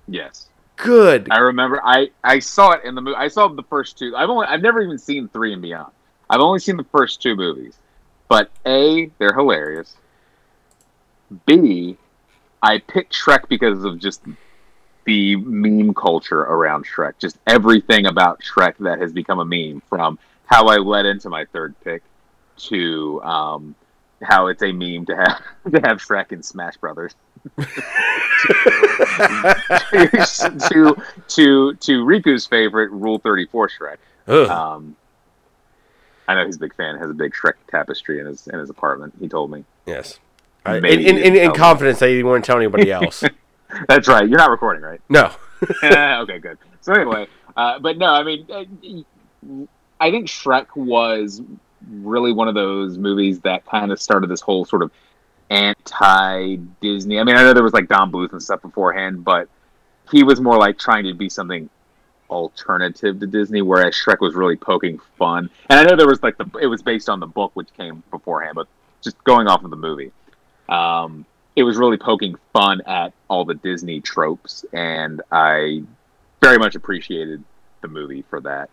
Yes. Good. I remember. I I saw it in the movie. I saw the first two. I've only. I've never even seen three and beyond. I've only seen the first two movies. But a, they're hilarious. B, I picked Shrek because of just the meme culture around Shrek. Just everything about Shrek that has become a meme. From how I led into my third pick to um, how it's a meme to have (laughs) to have Shrek and Smash Brothers. (laughs) to to to Riku's favorite Rule Thirty Four Shrek. Um, I know he's a big fan. Has a big Shrek tapestry in his in his apartment. He told me. yes. I, in, in, in, in confidence, that you want to tell anybody (laughs) else. That's right. You're not recording, right? no. okay, good. So anyway, uh, but no, I mean, uh, I think Shrek was really one of those movies that kind of started this whole sort of anti-Disney. I mean, I know there was like Don Bluth and stuff beforehand, but he was more like trying to be something alternative to Disney, whereas Shrek was really poking fun. And I know there was like the it was based on the book which came beforehand, but just going off of the movie, um, it was really poking fun at all the Disney tropes, and I very much appreciated the movie for that.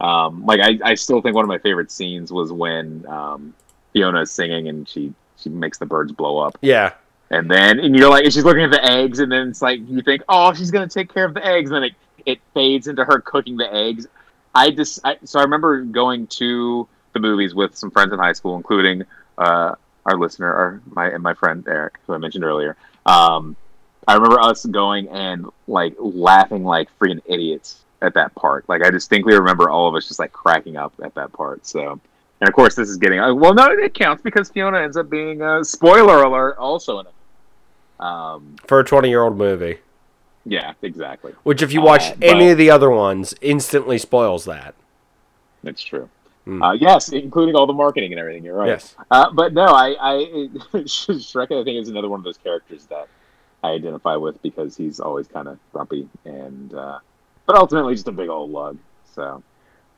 Um, like I, I still think one of my favorite scenes was when um, Fiona is singing and she she makes the birds blow up. Yeah. And then, and you're like, she's looking at the eggs, and then it's like you think, oh, she's gonna take care of the eggs, and then it it fades into her cooking the eggs. I just, I, so I remember going to the movies with some friends in high school, including uh, our listener, our my and my friend Eric, who I mentioned earlier. Um, I remember us going and like laughing like freaking idiots at that part. Like I distinctly remember all of us just like cracking up at that part. So. And of course, this is getting uh, well. No, it counts because Fiona ends up being a spoiler alert also in it. Um, For a 20 year old movie. yeah, exactly. Which, if you watch Uh, any but- of the other ones, instantly spoils that. That's true. Hmm. Uh, yes, including all the marketing and everything. You're right. Yes. Uh, but no, I, I (laughs) Shrek, I think, is another one of those characters that I identify with because he's always kind of grumpy and uh, but ultimately just a big old lug. So,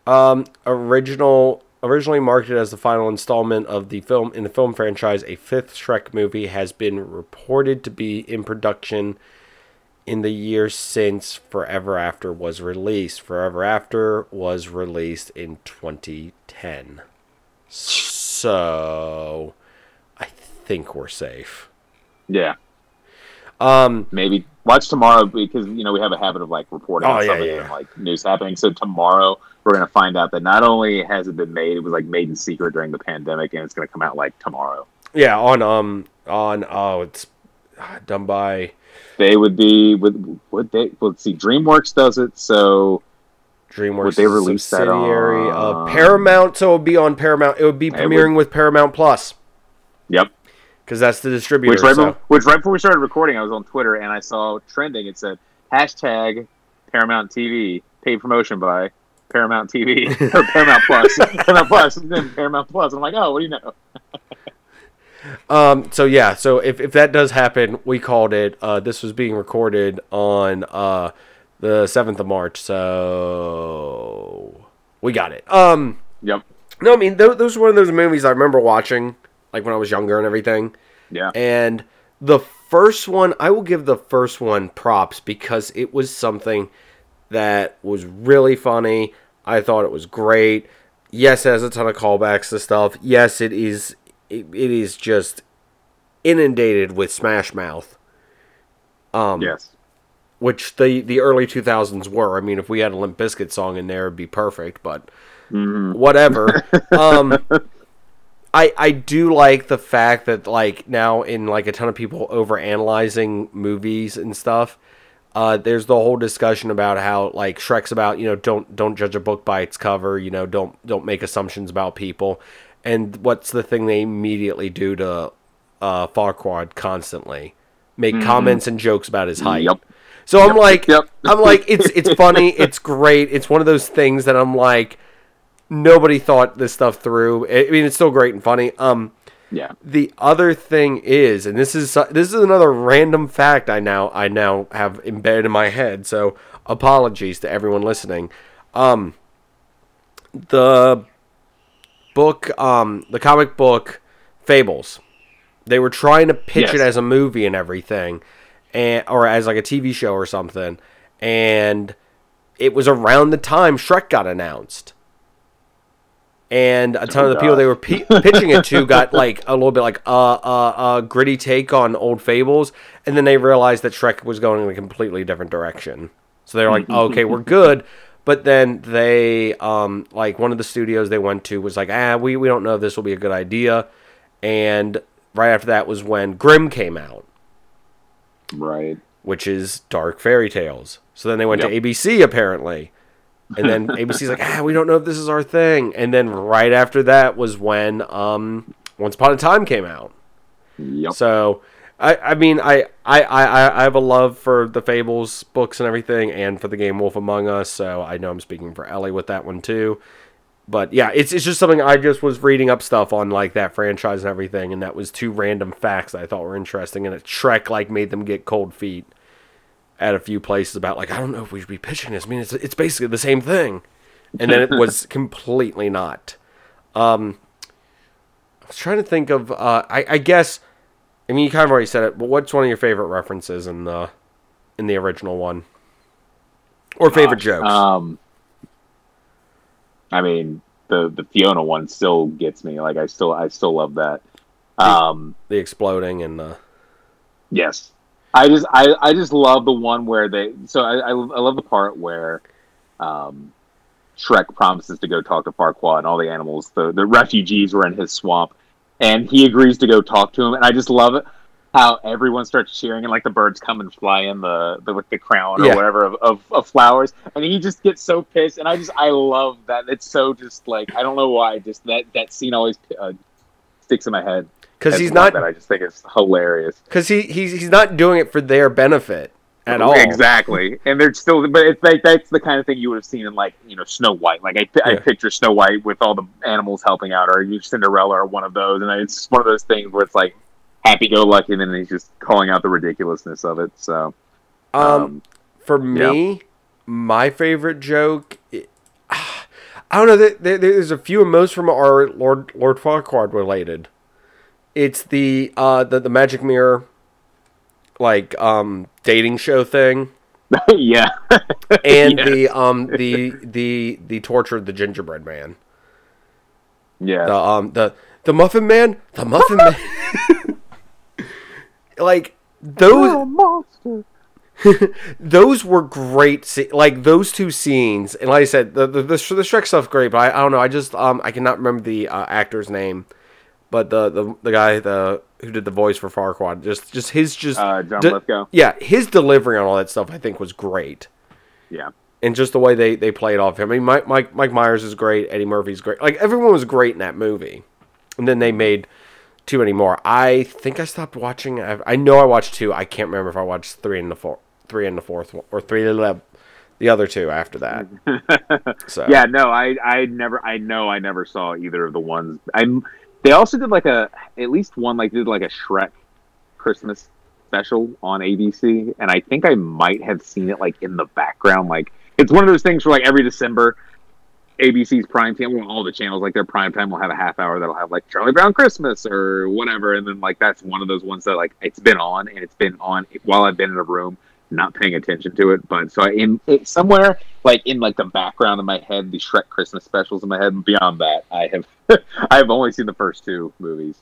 um, original originally marketed as the final installment of the film in the film franchise, a fifth Shrek movie has been reported to be in production in the year since Forever After was released. Forever After was released in 2010. So I think we're safe. Yeah. Um maybe watch tomorrow because you know we have a habit of like reporting oh, on something yeah. and like news happening. So tomorrow we're gonna find out that not only has it been made, it was like made in secret during the pandemic, and it's gonna come out like tomorrow. yeah, on um on oh it's uh, done by They would be with would they? Let's see, DreamWorks does it, so DreamWorks Would they release that on- of Paramount, so it would be on Paramount. It would be premiering with Paramount Plus yep. Because that's the distributor. Which right, so- be- which right before we started recording, I was on Twitter and I saw trending. It said hashtag Paramount TV paid promotion by Paramount TV (laughs) or Paramount Plus, (laughs) Paramount Plus, and then Paramount Plus. I'm like, oh, what do you know? (laughs) Um, so yeah, so if, if that does happen, we called it. Uh, this was being recorded on uh, the seventh of March, so we got it. Um, Yep. no, I mean th- those were one of those movies I remember watching, like when I was younger and everything. Yeah. And the first one, I will give the first one props because it was something that was really funny. I thought it was great. Yes, it has a ton of callbacks to stuff. Yes, it is. It, it is just inundated with Smash Mouth. Um, Yes. which the the early 2000s were. I mean, if we had a Limp Bizkit song in there, it'd be perfect. But Mhm. whatever. (laughs) um, I I do like the fact that like now in like a ton of people over analyzing movies and stuff. Uh, there's the whole discussion about how like Shrek's about you know don't don't judge a book by its cover. You know don't don't make assumptions about people. And what's the thing they immediately do to uh, Farquaad constantly? Make comments and jokes about his height. Yep. So I'm like, yep. I'm like, it's it's (laughs) funny, it's great, it's one of those things that I'm like, nobody thought this stuff through. I mean, it's still great and funny. Um, Yeah. the other thing is, and this is this is another random fact I now I now have embedded in my head. So apologies to everyone listening. Um, the book, um, the comic book Fables, they were trying to pitch Yes. it as a movie and everything, and or as like a TV show or something, and it was around the time Shrek got announced and a ton Oh, of the people they were p- pitching it to got like a little bit like uh uh uh gritty take on old fables. And then they realized that shrek was going in a completely different direction. So they're like (laughs) okay we're good. But then they um like one of the studios they went to was like ah we, we don't know if this will be a good idea. And right after that was when grimm came out. Right. which is dark fairy tales. So then they went to abc apparently and then (laughs) ABC's like, ah, we don't know if this is our thing. And then right after that was when um, Once Upon a Time came out. Yep. So, I, I mean, I, I, I, I have a love for the Fables books and everything, and for the game Wolf Among Us. So I know I'm speaking for Ellie with that one too. But yeah, it's it's just something I just was reading up stuff on like that franchise and everything, and that was two random facts that I thought were interesting, and it Shrek like made them get cold feet at a few places about like I don't know if we should be pitching this. I mean, it's it's basically the same thing, and then it was (laughs) completely not. Um, I was trying to think of. Uh, I I guess. I mean, you kind of already said it, but what's one of your favorite references in the in the original one, or favorite Gosh, jokes? Um, I mean, the the Fiona one still gets me. Like I still I still love that. Um, the exploding and the yes, I just I, I just love the one where they. So I I, I love the part where, um, Shrek promises to go talk to Farquaad and all the animals. The the refugees were in his swamp, and he agrees to go talk to him. And I just love it how everyone starts cheering and like the birds come and fly in the, the with the crown or Yeah. whatever of, of, of flowers and he just gets so pissed and i just i love that it's so just like i don't know why just that that scene always uh, sticks in my head because he's not that i just think is hilarious because he he's he's not doing it for their benefit at all. exactly and they're still but it's like that's the kind of thing you would have seen in like you know snow white like i, I picture snow white with all the animals helping out or you cinderella or one of those and it's one of those things where it's like happy-go-lucky and then he's just calling out the ridiculousness of it so Um, for yeah. me, my favorite joke. I (sighs) don't know. There, there's a few, and most from are Lord Lord Farquaad related. It's the uh the, the Magic Mirror, like um dating show thing, (laughs) yeah. and (laughs) Yeah. the um the the the tortured the gingerbread man. Yeah. The um the the Muffin Man, the Muffin Man. (laughs) like those monster. those were great. Se- like those two scenes, and like I said, the the, the, the Shrek stuff's great. But I, I don't know. I just um I cannot remember the uh, actor's name, but the, the the guy the who did the voice for Farquaad, just just his just Uh, John de- Lithgow. yeah, his delivery on all that stuff I think was great. Yeah. And just the way they, they played off him. I mean, Mike, Mike Mike Myers is great. Eddie Murphy's great. Like everyone was great in that movie. And then they made too many more. I think I stopped watching. I, I know I watched two. I can't remember if I watched three and the four, three and the fourth one, or three and the, the other two after that. (laughs) So Yeah, no, I I never I know I never saw either of the ones. I'm they also did like a at least one like did like a Shrek Christmas special on ABC and I think I might have seen it like in the background. Like it's one of those things where like every December ABC's prime time, well, all the channels like their prime time will have a half hour that'll have like Charlie Brown Christmas or whatever, and then like that's one of those ones that like it's been on and it's been on while I've been in a room not paying attention to it. But so I, in it, somewhere like in like the background of my head, the Shrek Christmas specials in my head. And beyond that, I have (laughs) I have only seen the first two movies.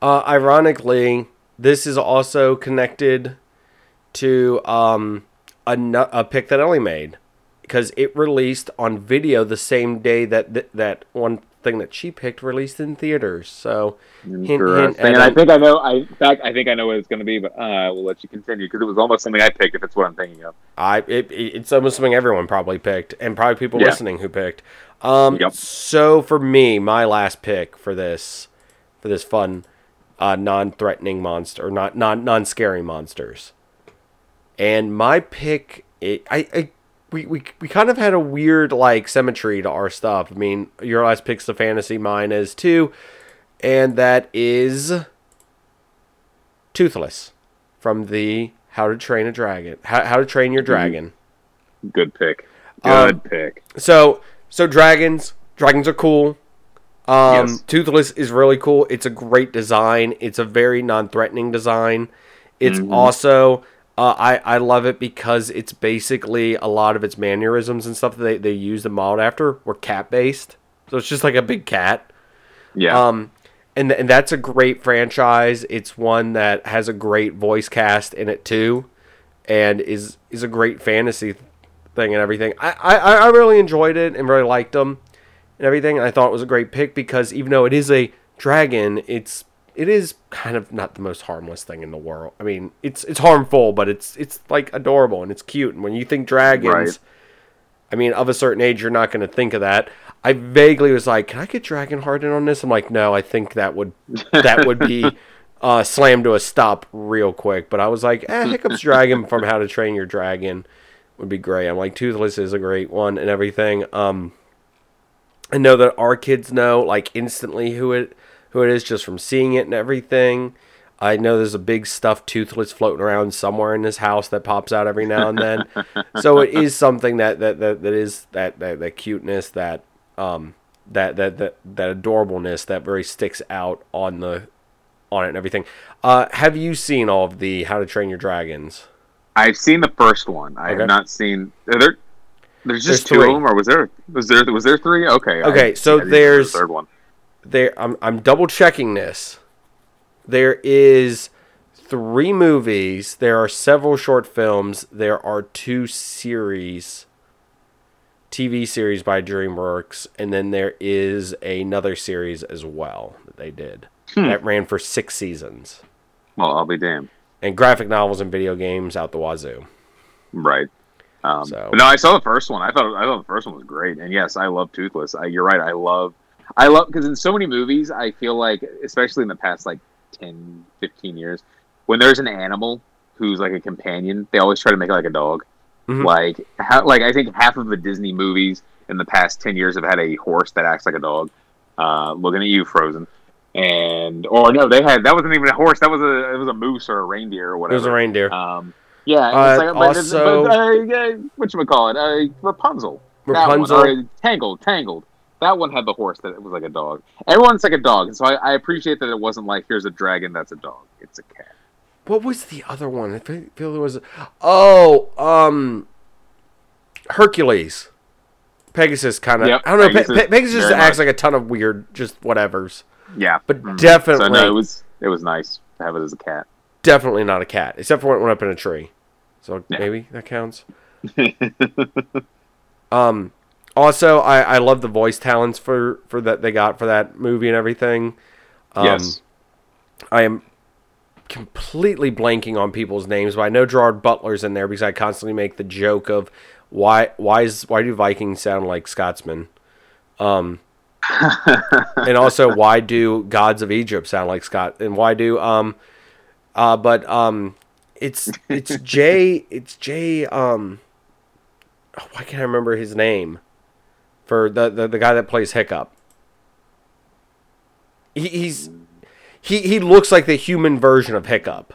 Uh, ironically, this is also connected to um, a, a pick that Ellie made because it released on video the same day that th- that one thing that she picked released in theaters. So hint, hint, And I think I know. I in fact I think I know what it's going to be, but uh, I will let you continue because it was almost something I picked. If it's what I'm thinking of. I it, it- it's almost something everyone probably picked, and probably people Yeah. listening who picked. Um, Yep. So for me, my last pick for this for this fun, uh, non-threatening monster or not non non-scary monsters, and my pick, it, I, I we, we we kind of had a weird like symmetry to our stuff. I mean, your last pick's the fantasy, mine is too, and that is Toothless from the How to Train a Dragon. How, How to Train Your Dragon. Good pick. Good Um, pick. So so dragons, dragons are cool. Um, Yes. Toothless is really cool. It's a great design. It's a very non-threatening design. It's Mhm. also uh, I I love it because it's basically a lot of its mannerisms and stuff that they they used and modeled after were cat based. So it's just like a big cat. Yeah. Um, and and that's a great franchise. It's one that has a great voice cast in it too, and is is a great fantasy thing and everything. I I, I really enjoyed it and really liked them and everything. And I thought it was a great pick because even though it is a dragon, it's it is kind of not the most harmless thing in the world. I mean, it's it's harmful, but it's it's like adorable and it's cute. And when you think dragons. Right. I mean, of a certain age, you're not going to think of that. I vaguely was like, "Can I get Dragonheart in on this?" I'm like, "No, I think that would that would be (laughs) uh, slammed to a stop real quick." But I was like, "Eh, Hiccup's Dragon from How to Train Your Dragon would be great." I'm like, "Toothless is a great one and everything." Um, I know that our kids know like instantly who it who it is just from seeing it and everything. I know there's a big stuffed toothless floating around somewhere in this house that pops out every now and then. (laughs) so it is something that that, that, that is that, that that cuteness that um that, that that that adorableness that very sticks out on the on it and everything. Uh, have you seen all of the How to Train Your Dragons? I've seen the first one. I Okay. have not seen. Are there, there's There's just two three. of them, or was there? Was there? Was there three? Okay. I- Okay, so I there's- the third one. There I'm I'm double checking this. There is three movies, there are several short films, there are two series TV series by DreamWorks and then there is another series as well that they did. Hmm. That ran for 6 seasons. Well, I'll be damned. And graphic novels and video games out the wazoo. Right. Um, So- no, I saw the first one. I thought I thought the first one was great. And yes, I love Toothless. I, you're right. I love I love because in so many movies, I feel like, especially in the past like 10, 15 years, when there's an animal who's like a companion, they always try to make it like a dog. Mhm. Like, ha- like I think half of the Disney movies in the past ten years have had a horse that acts like a dog. Uh, looking at you, Frozen, and or no, they had that wasn't even a horse. That was a it was a moose or a reindeer or whatever. It was a reindeer. Um, Yeah, Uh, it's like, but, also- but, uh, uh, what you call it? Uh, Rapunzel. That one, Rapunzel. or Tangled, Tangled. That one had the horse that it was like a dog. Everyone's like a dog, so I, I appreciate that it wasn't like here's a dragon that's a dog. It's a cat. What was the other one? I feel there was. Oh, um, Hercules. Pegasus kind of. Yep, I don't know. Pegasus, Pegasus, Pegasus acts much. like a ton of weird, just whatevers. Yeah, But Mhm. definitely, So no, it was it was nice to have it as a cat. definitely not a cat, except for when it went up in a tree. So Yeah. maybe that counts. (laughs) Um, also, I, I love the voice talents for for that they got for that movie and everything. Um, yes. I am completely blanking on people's names, but I know Gerard Butler's in there because I constantly make the joke of why why is why do Vikings sound like Scotsmen? Um, (laughs) and also why do gods of Egypt sound like Scott? And why do um, uh, but um, it's it's (laughs) Jay it's Jay um, oh, why can't I remember his name? For the the, the guy that plays Hiccup. He, he's he he looks like the human version of Hiccup.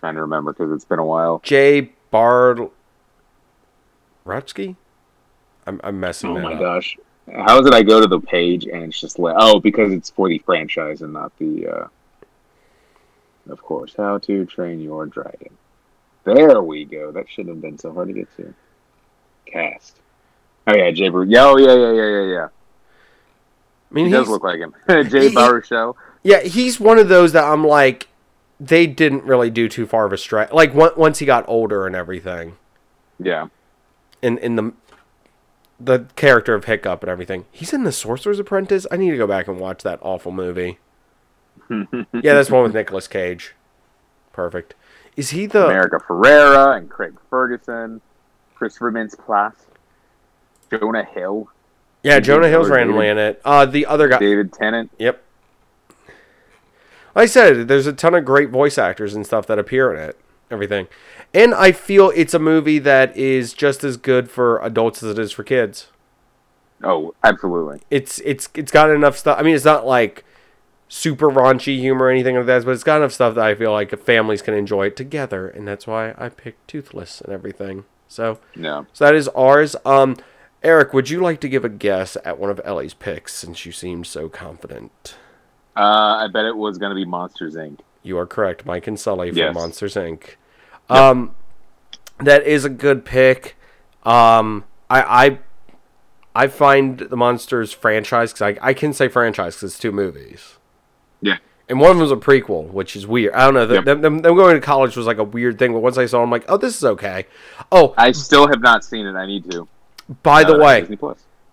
trying to remember because it's been a while. Jay Bard Rutsky? I'm I'm messing Oh that my up. gosh. How is it I go to the page and it's just like oh because it's for the franchise and not the uh of course how to train your dragon. There we go. That shouldn't have been so hard to get to. Cast. Oh yeah, Jay Bar- yeah, oh yeah, yeah, yeah, yeah, yeah. I mean, He does look like him. (laughs) Jay he- Baruchel. yeah, he's one of those that I'm like, they didn't really do too far of a stretch. Like once he got older and everything, Yeah. in in the the character of Hiccup and everything, he's in the Sorcerer's Apprentice. I need to go back and watch that awful movie. (laughs) Yeah, that's one with Nicolas Cage. Perfect. Is he the? America Ferrera and Craig Ferguson, Christopher Mintz-Plasse, Jonah Hill, Yeah, Jonah Hill's David- randomly in it. Uh, the other guy. David Tennant. Yep. Like I said, there's a ton of great voice actors and stuff that appear in it. Everything. And I feel it's a movie that is just as good for adults as it is for kids. Oh, absolutely. It's it's it's got enough stuff. I mean, it's not like super raunchy humor or anything like that, but it's got enough stuff that I feel like families can enjoy it together, and that's why I picked Toothless and everything. So, No. so that is ours. Um, Eric, would you like to give a guess at one of Ellie's picks since you seemed so confident? Uh, I bet it was going to be Monsters Inc. You are correct, Mike and Sully from Yes. Monsters Inc. Um, that is a good pick. Um, I I I find the Monsters franchise because I I can say franchise because it's two movies, Yeah. And one of them was a prequel, which is weird. I don't know. Yep. Them, them, them going to college was like a weird thing, but once I saw, it, I'm like, oh, this is okay. Oh, I still have not seen it. I need to. by the Uh, way.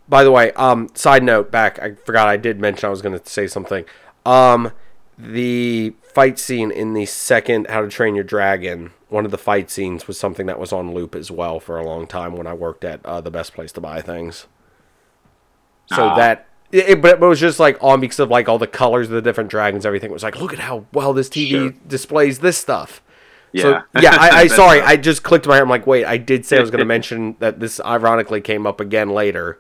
By the way, um, side note back, I forgot I did mention I was going to say something. Um, the fight scene in the second How to Train Your Dragon, one of the fight scenes was something that was on loop as well for a long time when I worked at uh, the best place to buy things. So Ah. that, it, it- but it was just like on because of like all the colors of the different dragons, everything it was like, look at how well this TV Sure. displays this stuff. Yeah. So yeah, I, I (laughs) sorry. I just clicked my. I'm like, wait, I did say I was going (laughs) to mention that this ironically came up again later.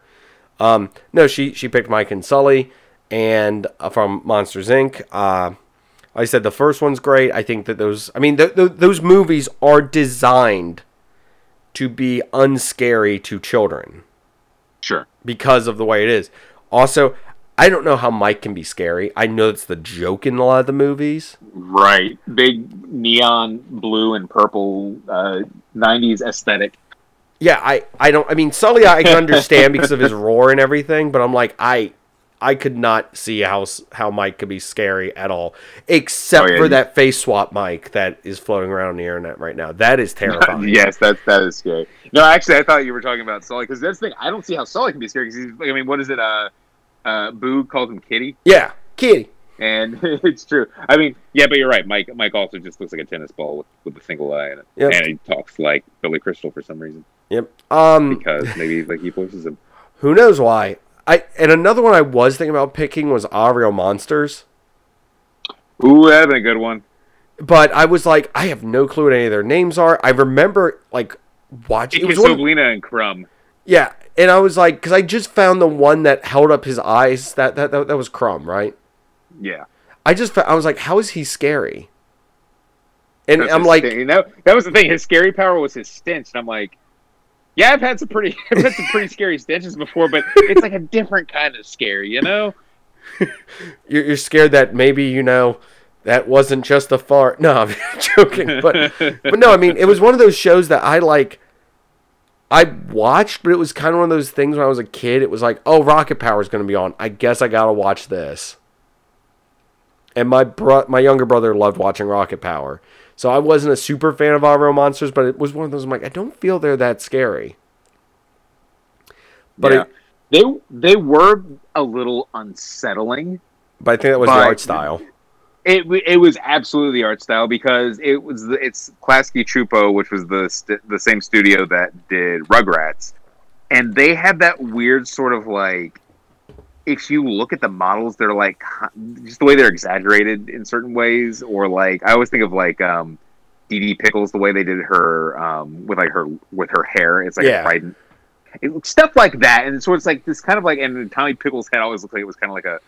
Um, no, she she picked Mike and Sully, and uh, from Monsters Inc. Uh, I said the first one's great. I think that those, I mean, th- th- those movies are designed to be unscary to children Sure. because of the way it is. Also, I don't know how Mike can be scary. I know it's the joke in a lot of the movies. Right. Big neon blue and purple uh, 90s aesthetic. Yeah, I, I don't. I mean, Sully, I can understand because of his (laughs) roar and everything, but I'm like, I, I could not see how how Mike could be scary at all, except Oh, yeah, for you- that face swap Mike that is floating around the internet right now. That is terrifying. (laughs) yes, that's that is scary. No, actually, I thought you were talking about Sully because that's the thing. I don't see how Sully can be scary because he's. I mean, what is it? Uh, uh, Boo called him Kitty, yeah, Kitty. and (laughs) it's true. I mean, yeah, but you're right. Mike Mike also just looks like a tennis ball with, with a single eye in it, Yep. and he talks like Billy Crystal for some reason Yep. Um, because maybe like he voices him. who knows why? I and another one I was thinking about picking was Aaahh!!! Real Monsters. Ooh, that'd been a good one. but I was like, I have no clue what any of their names are. I remember like watching. It was Oblina and Krumm. yeah, and I was like, because I just found the one that held up his eyes. That that that, that was Krumm, right? Yeah. I just I was like, how is he scary? And That's I'm like. You that was the thing. His scary power was his stench, and I'm like, yeah, I've had some pretty, (laughs) I've had some pretty scary stenches before, but it's like a different kind of scary, you know? (laughs) you're, you're scared that maybe you know that wasn't just a fart. No, I'm (laughs) joking, but but no, I mean it was one of those shows that I like. I watched, but it was kind of one of those things when I was a kid. It was like, oh, Rocket Power is going to be on. I guess I gotta watch this. And my bro- my younger brother loved watching Rocket Power, so I wasn't a super fan of Aaahh!!! Real Monsters, but it was one of those. I'm like, I don't feel they're that scary. But yeah. it, they they were a little unsettling. but I think that was the art style. It it was absolutely the art style because it was the, it's Klasky Csupo, which was the st- the same studio that did Rugrats, and they had that weird sort of like if you look at the models, they're like just the way they're exaggerated in certain ways, or like I always think of like um Didi Pickles, the way they did her um with like her with her hair. It's like Yeah. a trident. It, stuff like that, and so it's like this kind of like, and Tommy Pickles' head always looked like it was kind of like a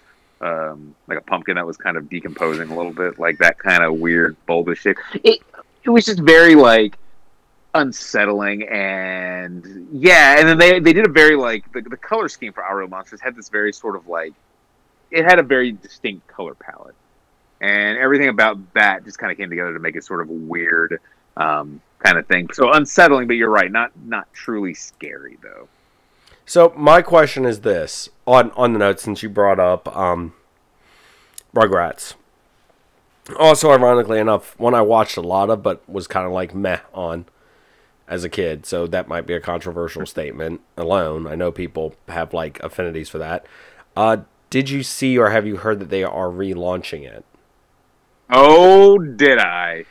um, like a pumpkin that was kind of decomposing a little bit, like that kind of weird bulbous shape. It it was just very like unsettling and yeah, and then they they did a very like the, the color scheme for Aaahh!!! Real Monsters had this very sort of like it had a very distinct color palette, and everything about that just kind of came together to make it sort of weird um, kind of thing. So unsettling, but you're right, not not truly scary though. So my question is this on on the note since you brought up um, Rugrats. Also, ironically enough, one I watched a lot of, but was kind of like meh on as a kid. So that might be a controversial statement alone. I know people have like affinities for that. Uh, did you see or have you heard that they are relaunching it? Oh, did I?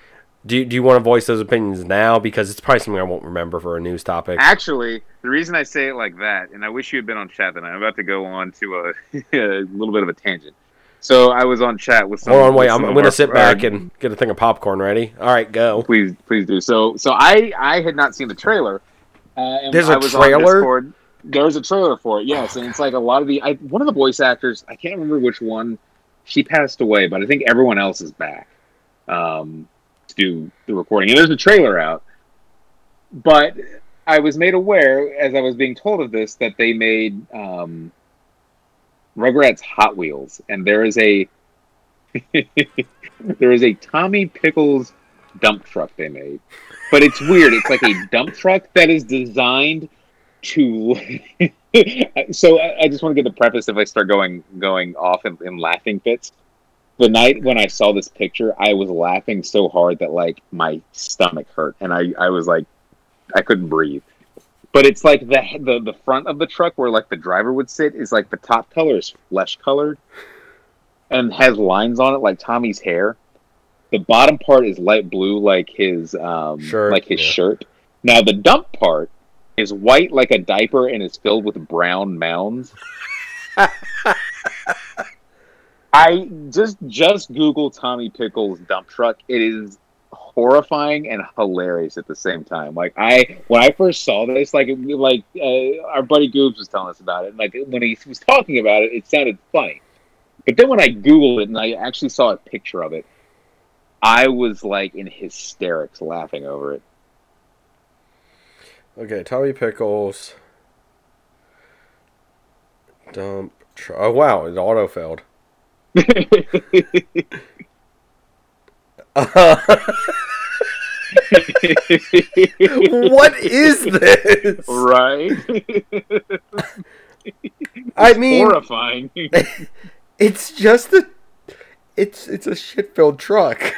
Do you, do you want to voice those opinions now? Because it's probably something I won't remember for a news topic. Actually, the reason I say it like that, and I wish you had been on chat, then I'm about to go on to a, (laughs) a little bit of a tangent. So I was on chat with some. Hold on, wait. I'm, I'm going to sit back and get a thing of popcorn ready. All right, go. please, please do. So, so I I had not seen the trailer. Uh, and There's I a was trailer? There's a trailer for it, yes, and it's like a lot of the I, one of the voice actors. I can't remember which one. She passed away, but I think everyone else is back um, do the recording. And there's a trailer out, but I was made aware as I was being told of this that they made um, Rugrats Hot Wheels, and there is a (laughs) there is a Tommy Pickles dump truck they made. But it's weird. It's like a dump truck that is designed to. (laughs) so I, I just want to get the preface if I start going going off in, in laughing fits. The night when I saw this picture, I was laughing so hard that like my stomach hurt, and I I was like, I couldn't breathe. But it's like the the the front of the truck where like the driver would sit is like the top color is flesh colored, and has lines on it like Tommy's hair. The bottom part is light blue, like his um, Shirt, like his yeah. shirt. Now the dump part is white like a diaper and is filled with brown mounds. (laughs) I just just Google Tommy Pickles dump truck. It is horrifying and hilarious at the same time. Like I when I first saw this, like like uh, our buddy Goobs was telling us about it. Like when he was talking about it, it sounded funny. But then when I Googled it and I actually saw a picture of it, I was like in hysterics laughing over it. Okay, Tommy Pickles. Dump. truck. oh wow, it auto failed. (laughs) what is this? right? I mean, horrifying. (laughs) it's just a. It's it's a shit filled truck.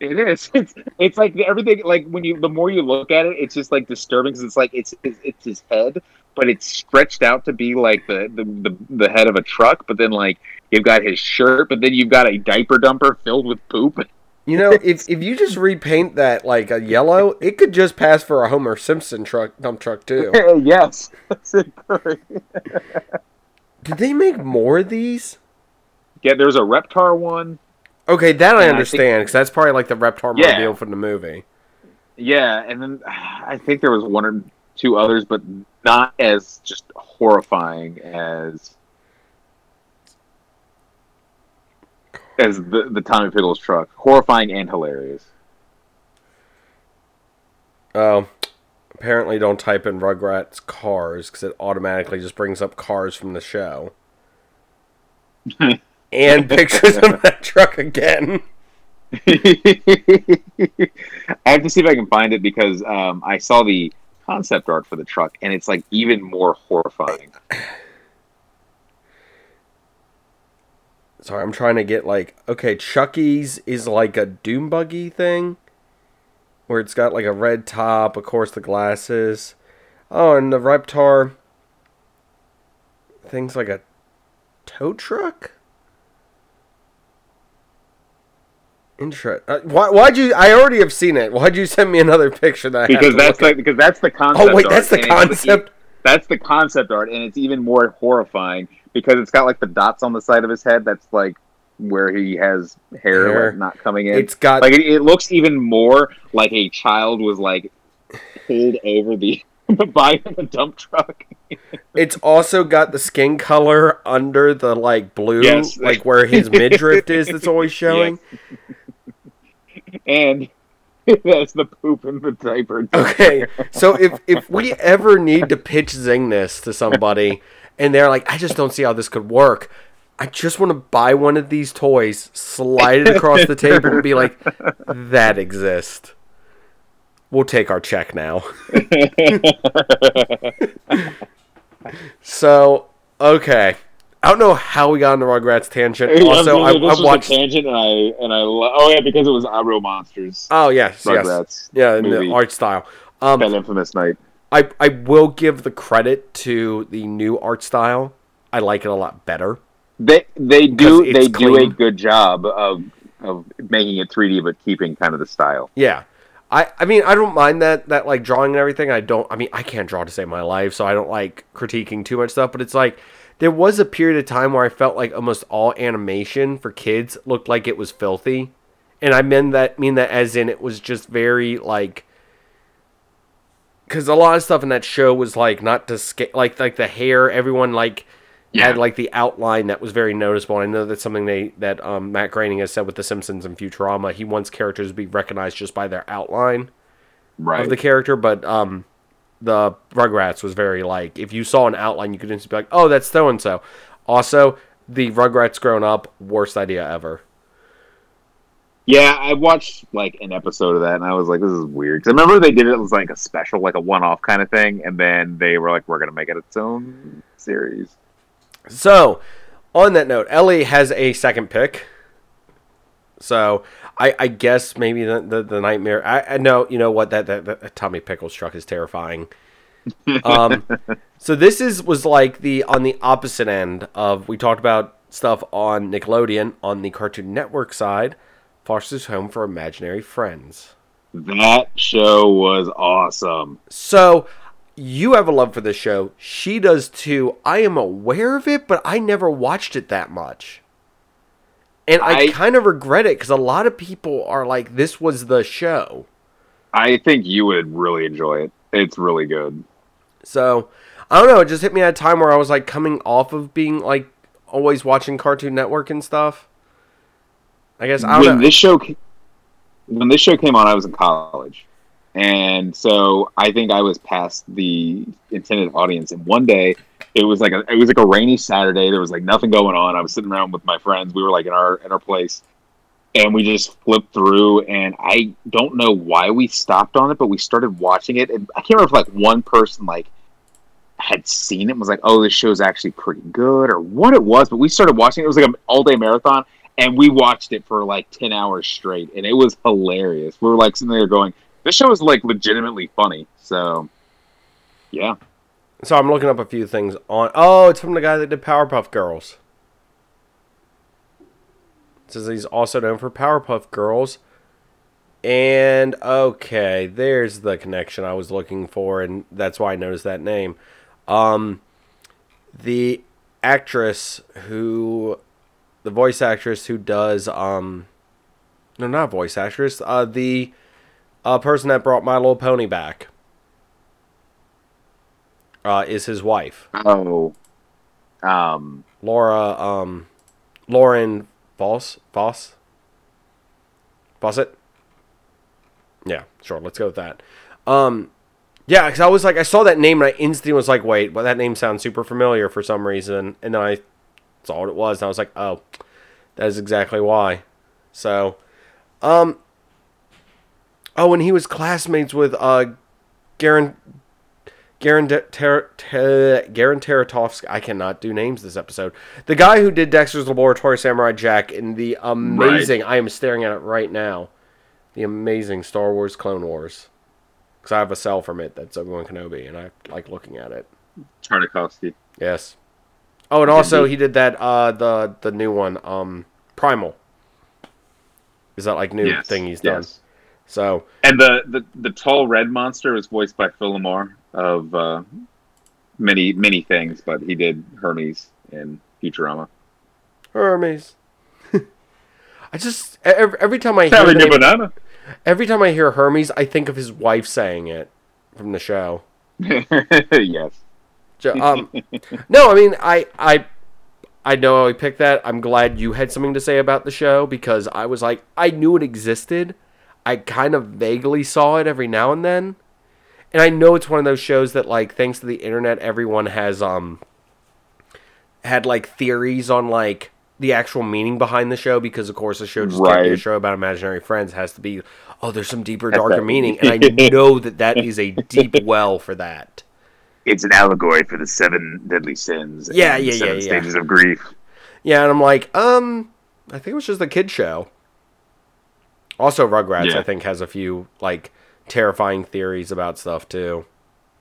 It is. (laughs) It's it's like everything. Like when you, the more you look at it, it's just like disturbing. Cause it's like it's it's, it's his head, but it's stretched out to be like the, the the the head of a truck. But then like you've got his shirt, but then you've got a diaper dumper filled with poop. (laughs) You know, if if you just repaint that like a yellow, it could just pass for a Homer Simpson truck dump truck too. (laughs) yes. Did they make more of these? Yeah, there's a Reptar one. Okay, that I I understand because that's probably like the Reptar Yeah. mobile from the movie. Yeah, and then I think there was one or two others, but not as just horrifying as as the the Tommy Pickles truck. Horrifying and hilarious. Oh, apparently don't type in Rugrats cars because it automatically just brings up cars from the show. (laughs) and (laughs) pictures of that truck again. I have to see if I can find it because um, I saw the concept art for the truck, and it's like even more horrifying. Sorry, I'm trying to get like okay, Chucky's is like a doom buggy thing, where it's got like a red top, of course the glasses. Oh, and the Reptar thing's like a tow truck. Interest. Uh, why? Why'd you? I already have seen it. Why'd you send me another picture that? I because that's like because that's the concept. Oh wait, that's the concept. that's the concept art, and it's even more horrifying because it's got like the dots on the side of his head. That's like where he has hair, Hair. like, not coming in. It's got like it, it looks even more like a child was like pulled over the (laughs) by a dump truck. (laughs) It's also got the skin color under the like blue, Yes. like where his midriff is. That's always (laughs) showing. And (laughs) that's the poop in the diaper. Okay, (laughs) so if if we ever need to pitch Zing this to somebody, and they're like, I just don't see how this could work. I just want to buy one of these toys, slide it across the table, and be like, that exists. We'll take our check now. (laughs) So, okay. I don't know how we got on the Rugrats tangent. Also, I, I was watched. tangent, and I and I lo- oh yeah, because it was Abro Monsters, Oh yes, yes, Rugrats, yeah, in the art style. Um, that infamous night. I I will give the credit to the new art style. I like it a lot better. They they do they do a good job of of making it 3D, but keeping kind of the style. Yeah. I, I mean I don't mind that that like drawing and everything. I don't I mean I can't draw to save my life, so I don't like critiquing too much stuff, but it's like there was a period of time where I felt like almost all animation for kids looked like it was filthy. And I mean that mean that as in it was just very like cuz a lot of stuff in that show was like not to scale like like the hair everyone like had like the outline that was very noticeable. And I know that's something they that um, Matt Groening has said with The Simpsons and Futurama. He wants characters to be recognized just by their outline right. of the character, but um, the Rugrats was very like if you saw an outline, you could just be like, "Oh, that's so and so." Also, the Rugrats grown up worst idea ever. Yeah, I watched like an episode of that, and I was like, "This is weird." Because I remember they did it as like a special, like a one-off kind of thing, and then they were like, "We're gonna make it its own series." So, on that note, Ellie has a second pick. So, I, I guess maybe the, the, the nightmare. I, I know, you know what that, that that Tommy Pickles truck is terrifying. Um, (laughs) so this is was like the on the opposite end of we talked about stuff on Nickelodeon on the Cartoon Network side. Foster's Home for Imaginary Friends. That show was awesome. So you have a love for this show. She does too. I am aware of it, but I never watched it that much. And I, I- kind of regret it because a lot of people are like, this was the show. I think you would really enjoy it. It's really good. So I don't know. It just hit me at a time where I was like coming off of being like always watching Cartoon Network and stuff. I guess I when know. this show when this show came on, I was in college, and so I think I was past the intended audience. And one day, it was like a it was like a rainy Saturday. There was like nothing going on. I was sitting around with my friends. We were like in our in our place, and we just flipped through. And I don't know why we stopped on it, but we started watching it. And I can't remember if like one person like had seen it and was like, "Oh, this show's actually pretty good," or what it was. But we started watching it. It was like an all day marathon, and we watched it for like ten hours straight, and it was hilarious. We were like sitting there going, "This show is like legitimately funny." So, yeah, So I'm looking up a few things on. Oh, it's from the guy that did Powerpuff Girls. It says he's also known for Powerpuff Girls. And okay, there's the connection I was looking for, and that's why I noticed that name. Um, the actress who, the voice actress who does, um, no, not voice actress, uh, the uh, person that brought My Little Pony back uh, is his wife, oh, um, Laura, um, Lauren Voss, Voss, Fawcett. Yeah, sure. Let's go with that. Um, yeah, because I was like, I saw that name and I instantly was like, wait, well, that name sounds super familiar for some reason. And then I saw what it was and I was like, oh, that is exactly why. So, um, oh, and he was classmates with uh, Garen. Garen, Ter- Ter- Garen Taratovsky. I cannot do names this episode. The guy who did Dexter's Laboratory Samurai Jack in the amazing, I am staring at it right now, the amazing Star Wars Clone Wars. Because I have a cell from it that's Obi Wan Kenobi, and I like looking at it. Tartakovsky. Yes. Oh, and also he did that uh the the new one um Primal. Is that like new Yes, thing he's done? So And the, the, the tall red monster was voiced by Phil LaMarr of uh, many many things, but he did Hermes in Futurama. Hermes. (laughs) I just every, every time I hear name- banana. every time I hear Hermes, I think of his wife saying it from the show. (laughs) yes. Um, (laughs) no, I mean I I I know I picked that. I'm glad you had something to say about the show because I was like I knew it existed. I kind of vaguely saw it every now and then. And I know it's one of those shows that like thanks to the internet everyone has um had like theories on like the actual meaning behind the show because of course the show just can't be a show about imaginary friends It has to be oh there's some deeper darker meaning and I (laughs) know that that is a deep well for that. It's an allegory for the seven deadly sins. Yeah, and yeah, seven yeah, yeah. Stages of grief. Yeah, and I'm like, um, I think it was just a kid show. Also, Rugrats, Yeah. I think, has a few like terrifying theories about stuff too.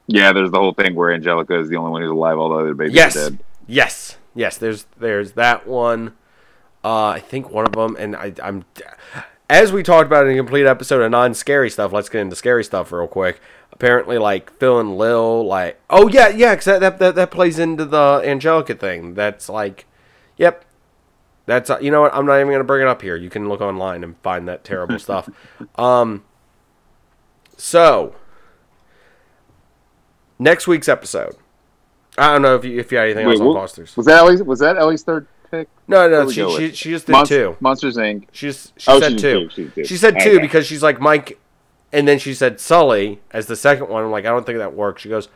Yeah, there's the whole thing where Angelica is the only one who's alive, all the other babies Yes, are dead. yes, yes. There's there's that one. Uh, I think one of them, and I, I'm as we talked about in a complete episode of non-scary stuff. Let's get into scary stuff real quick. Apparently, like Phil and Lil, like oh yeah, yeah, because that that that plays into the Angelica thing. That's like, yep, That's uh, you know what? I'm not even gonna bring it up here. You can look online and find that terrible stuff. (laughs) Um. So next week's episode. I don't know if you if you had anything Wait, else on what- Foster's. Was that Ellie's? Was that Ellie's third pick? No, no, she she, she just did Monst- two. Monsters Inc. She just she Oh, said she two. two, she two. She said two because she's like Mike, and then she said Sully as the second one. I'm like, I don't think that works. She goes,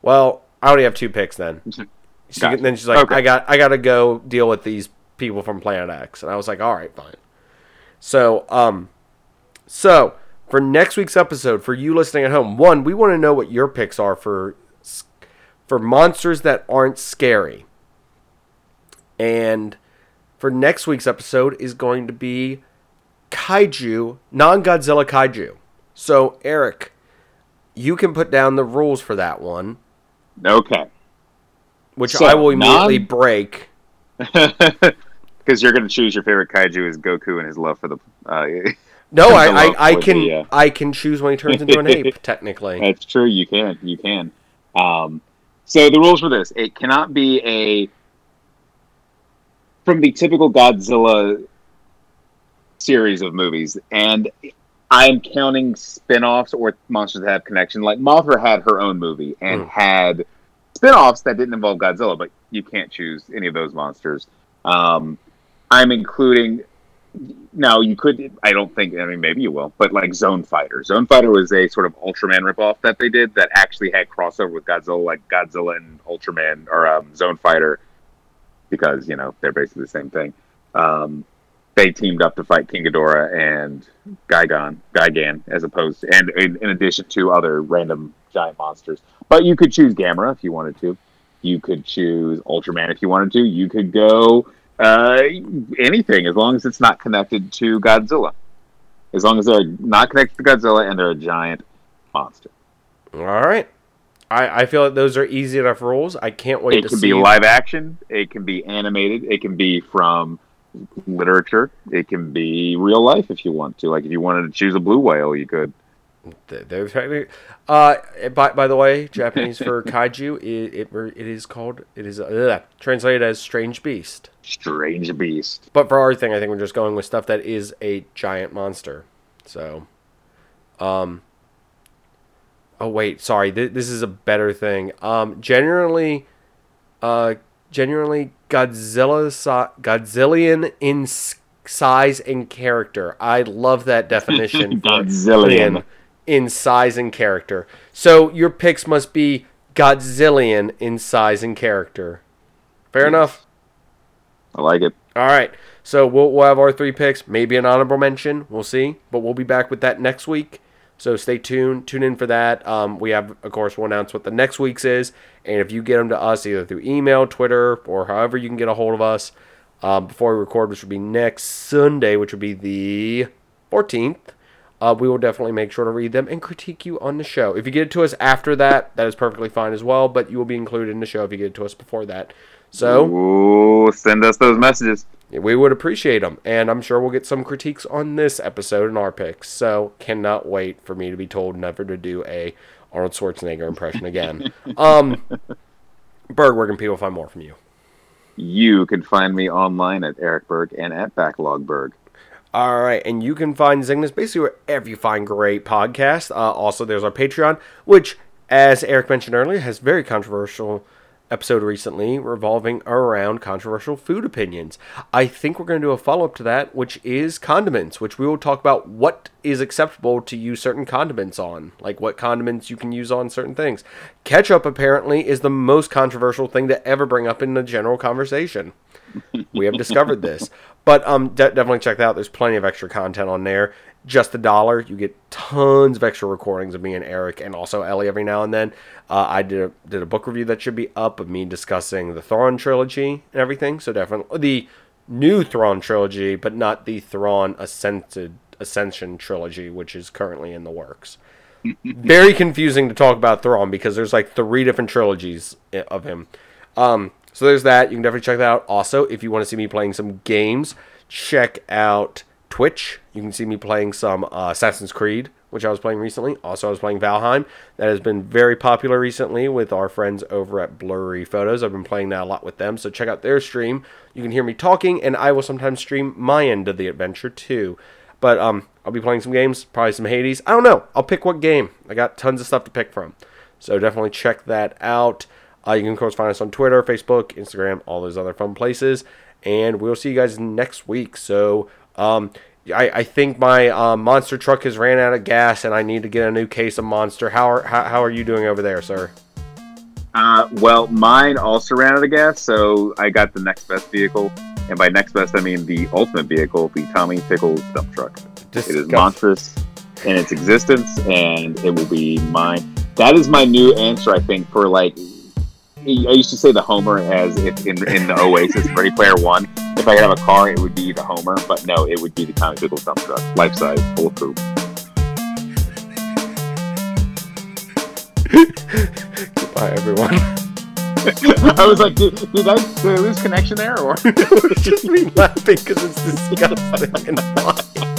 Well, I only have two picks then. (laughs) She, Gotcha. Then she's like, Okay. I got I got to go deal with these people from Planet X, and I was like, All right, fine. So, um, so for next week's episode, for you listening at home, one, we want to know what your picks are for for monsters that aren't scary. And for next week's episode is going to be kaiju, non Godzilla kaiju. So, Eric, you can put down the rules for that one, Okay. which So, I will immediately non- break. (laughs) Because you're going to choose your favorite kaiju is Goku and his love for the. Uh, No, (laughs) I, I, I can the, uh, I can choose when he turns into an ape, (laughs) technically. That's true. You can. You can. Um, so the rules for this: it cannot be a from the typical Godzilla series of movies, and I'm counting spin-offs or monsters that have connection. Like Mothra had her own movie and Mm. had spin-offs that didn't involve Godzilla, but you can't choose any of those monsters. Um, I'm including now you could i don't think i mean maybe you will but like zone fighter zone fighter was a sort of ultraman ripoff that they did that actually had crossover with godzilla like godzilla and ultraman or um, zone fighter because you know they're basically the same thing um, they teamed up to fight king Ghidorah and Gigan, Gigan, as opposed to, and in, in addition to other random giant monsters. But you could choose Gamera if you wanted to. You could choose Ultraman if you wanted to. You could go uh, anything as long as it's not connected to Godzilla. As long as they're not connected to Godzilla and they're a giant monster. All right. I, I feel like those are easy enough rules. I can't wait It can be live action. It can be animated. It can be from literature. It can be real life if you want to. Like if you wanted to choose a blue whale, you could. Th- There's uh, by, by the way, Japanese for (laughs) kaiju, it, it it is called it is uh, translated as strange beast. Strange beast. But for our thing, I think we're just going with stuff that is a giant monster. So, um, oh wait, sorry, th- this is a better thing. Um, generally, uh, generally Godzilla si- Godzillian in size and character. I love that definition. (laughs) for Godzillion. In- size and character. So your picks must be Godzillion in size and character. Fair enough. I like it. All right. So we'll, we'll have our three picks, maybe an honorable mention. We'll see. But we'll be back with that next week. So stay tuned. Tune in for that. Um, we have, of course, we'll announce what the next week's is. And if you get them to us either through email, Twitter, or however you can get a hold of us um, before we record, which will be next Sunday, which would be the 14th, uh, we will definitely make sure to read them and critique you on the show. If you get it to us after that, that is perfectly fine as well. But you will be included in the show if you get it to us before that. So Ooh, send us those messages. we would appreciate them. And I'm sure we'll get some critiques on this episode and our picks. So cannot wait for me to be told never to do a Arnold Schwarzenegger impression again. (laughs) um, Berg, where can people find more from you? You can find me online at Eric Berg and at Backlog Berg. All right, and you can find Zingness basically wherever you find great podcasts. Uh, also, there's our Patreon, which, as Eric mentioned earlier, has very controversial episode recently revolving around controversial food opinions. I think we're going to do a follow up to that, which is condiments, which we will talk about what is acceptable to use certain condiments on, like what condiments you can use on certain things. Ketchup apparently is the most controversial thing to ever bring up in the general conversation. we have discovered this. But um, de- definitely check that out. There's plenty of extra content on there. Just a dollar, you get tons of extra recordings of me and Eric, and also Ellie every now and then. Uh, I did a, did a book review that should be up of me discussing the Thrawn trilogy and everything. So definitely the new Thrawn trilogy, but not the Thrawn Ascended Ascension trilogy, which is currently in the works. (laughs) Very confusing to talk about Thrawn because there's like three different trilogies of him. Um, so there's that. You can definitely check that out. Also, if you want to see me playing some games, check out Twitch. You can see me playing some uh, Assassin's Creed, which I was playing recently. Also, I was playing Valheim. That has been very popular recently with our friends over at Blurry Photos. I've been playing that a lot with them. So check out their stream. You can hear me talking, and I will sometimes stream my end of the adventure too. But um, I'll be playing some games, probably some Hades. I don't know. I'll pick what game. I got tons of stuff to pick from. So definitely check that out. Uh, you can, of course, find us on Twitter, Facebook, Instagram, all those other fun places. And we'll see you guys next week. So um, I, I think my uh, monster truck has ran out of gas and I need to get a new case of monster. How are, how, how are you doing over there, sir? Uh, well, mine also ran out of gas, so I got the next best vehicle. And by next best, I mean the ultimate vehicle, the Tommy Pickles dump truck. It is monstrous in its existence, and it will be mine. That is my new answer, I think, for like. I used to say the Homer as if in, in the Oasis Ready Player One. If I could have a car, it would be the Homer, but no, it would be the Tommy Pickles dump truck, life size, bulletproof. Goodbye, everyone. (laughs) I was like, did, did, I, did I lose connection there, or? (laughs) just me laughing because it's disgusting and funny.